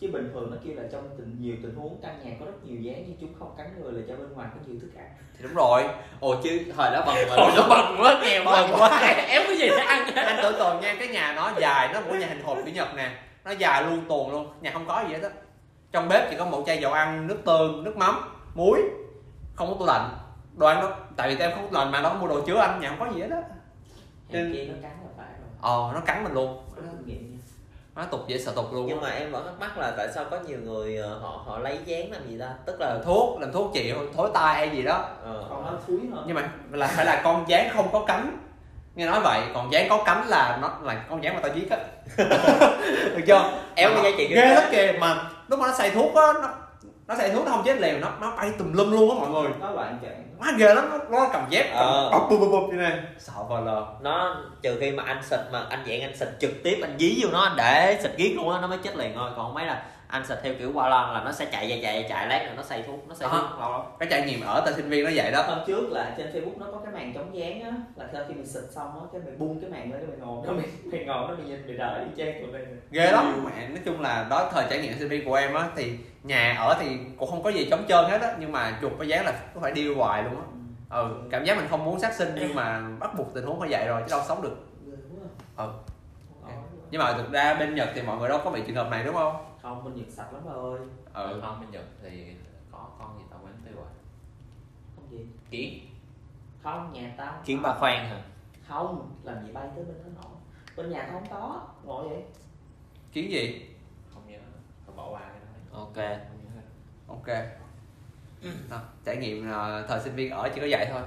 chứ bình thường nó kêu là trong tình nhiều tình huống căn nhà có rất nhiều dán nhưng chúng không cắn người là cho bên ngoài có nhiều thức ăn. Thì đúng rồi. Ồ chứ thời đó bằng Ồ, nó bằng quá nghèo bằng quá. [LAUGHS] em cái gì để ăn anh tưởng tượng nha cái nhà nó dài nó của nhà hình hộp chữ nhật nè. Nó dài luôn tuồn luôn. Nhà không có gì hết á. Trong bếp chỉ có một chai dầu ăn nước tương nước mắm muối. Không có tủ lạnh. Đồ ăn đó tại vì em không có tủ lạnh mà nó không mua đồ chứa anh nhà không có gì hết á. Hèn chi nó cắn là phải rồi. Ờ nó cắn mình luôn. Có nha nó tục dễ sợ tục luôn nhưng mà em vẫn thắc mắc là tại sao có nhiều người ờ, họ họ lấy dán làm gì ta? Tức là thuốc làm thuốc trị thối tai hay gì đó. Ờ, còn nó thúi hơn nhưng mà là phải là con dán không có cánh. Nghe nói vậy còn dán có cánh là nó là con dán mà tao giết á. [LAUGHS] Được chưa? Éo Mà cái giá trị ghê lắm kìa mà lúc mà nó xài thuốc á nó nó xài thuốc nó không chết liền nó nó bay tùm lum luôn á mọi người. Có bạn chạy quá ghê lắm nó, cầm dép cầm Ờ. bập bụp bụp như này. Sợ vờ lờ. Nó trừ khi mà anh xịt mà anh dạng anh xịt trực tiếp anh dí vô nó anh để xịt giết luôn á nó mới chết liền thôi. Còn mấy là anh xịt theo kiểu qua lon là nó sẽ chạy chạy chạy chạy lát rồi nó xay thuốc nó xay Ờ. thuốc lâu lắm cái trải nghiệm ở tại sinh viên nó vậy đó. Hôm trước là trên facebook nó có cái màn chống dán á là khi mình xịt xong á cái mày buông cái màn lên cái mày ngồi đó mày, mày ngồi đó mày nhìn mày đợi y chang tụi này ghê lắm. Mẹ nói chung là đó thời trải nghiệm sinh viên của em á thì nhà ở thì cũng không có gì trống trơn hết á nhưng mà chuột cái dáng là có phải điêu hoài luôn á. Ừ cảm giác mình không muốn sát sinh nhưng mà bắt buộc tình huống phải vậy rồi chứ đâu sống được. Ừ. nhưng mà thực ra bên nhật thì mọi người đâu có bị trường hợp này đúng không không bên nhật sạch lắm bà ơi. Ừ. Không bên nhật thì có con gì tao quên tiêu rồi. Không gì. Kiến. Không nhà tao kiến ba khoan hả? Không làm gì bay tới bên đó nổi. Bên nhà tao không có ngồi vậy. Kiến gì? Không nhớ. Tao bỏ qua cái đó ok. Không nhớ. Hết. ok. Đó, trải nghiệm ờ, thời sinh viên ở chỉ có vậy thôi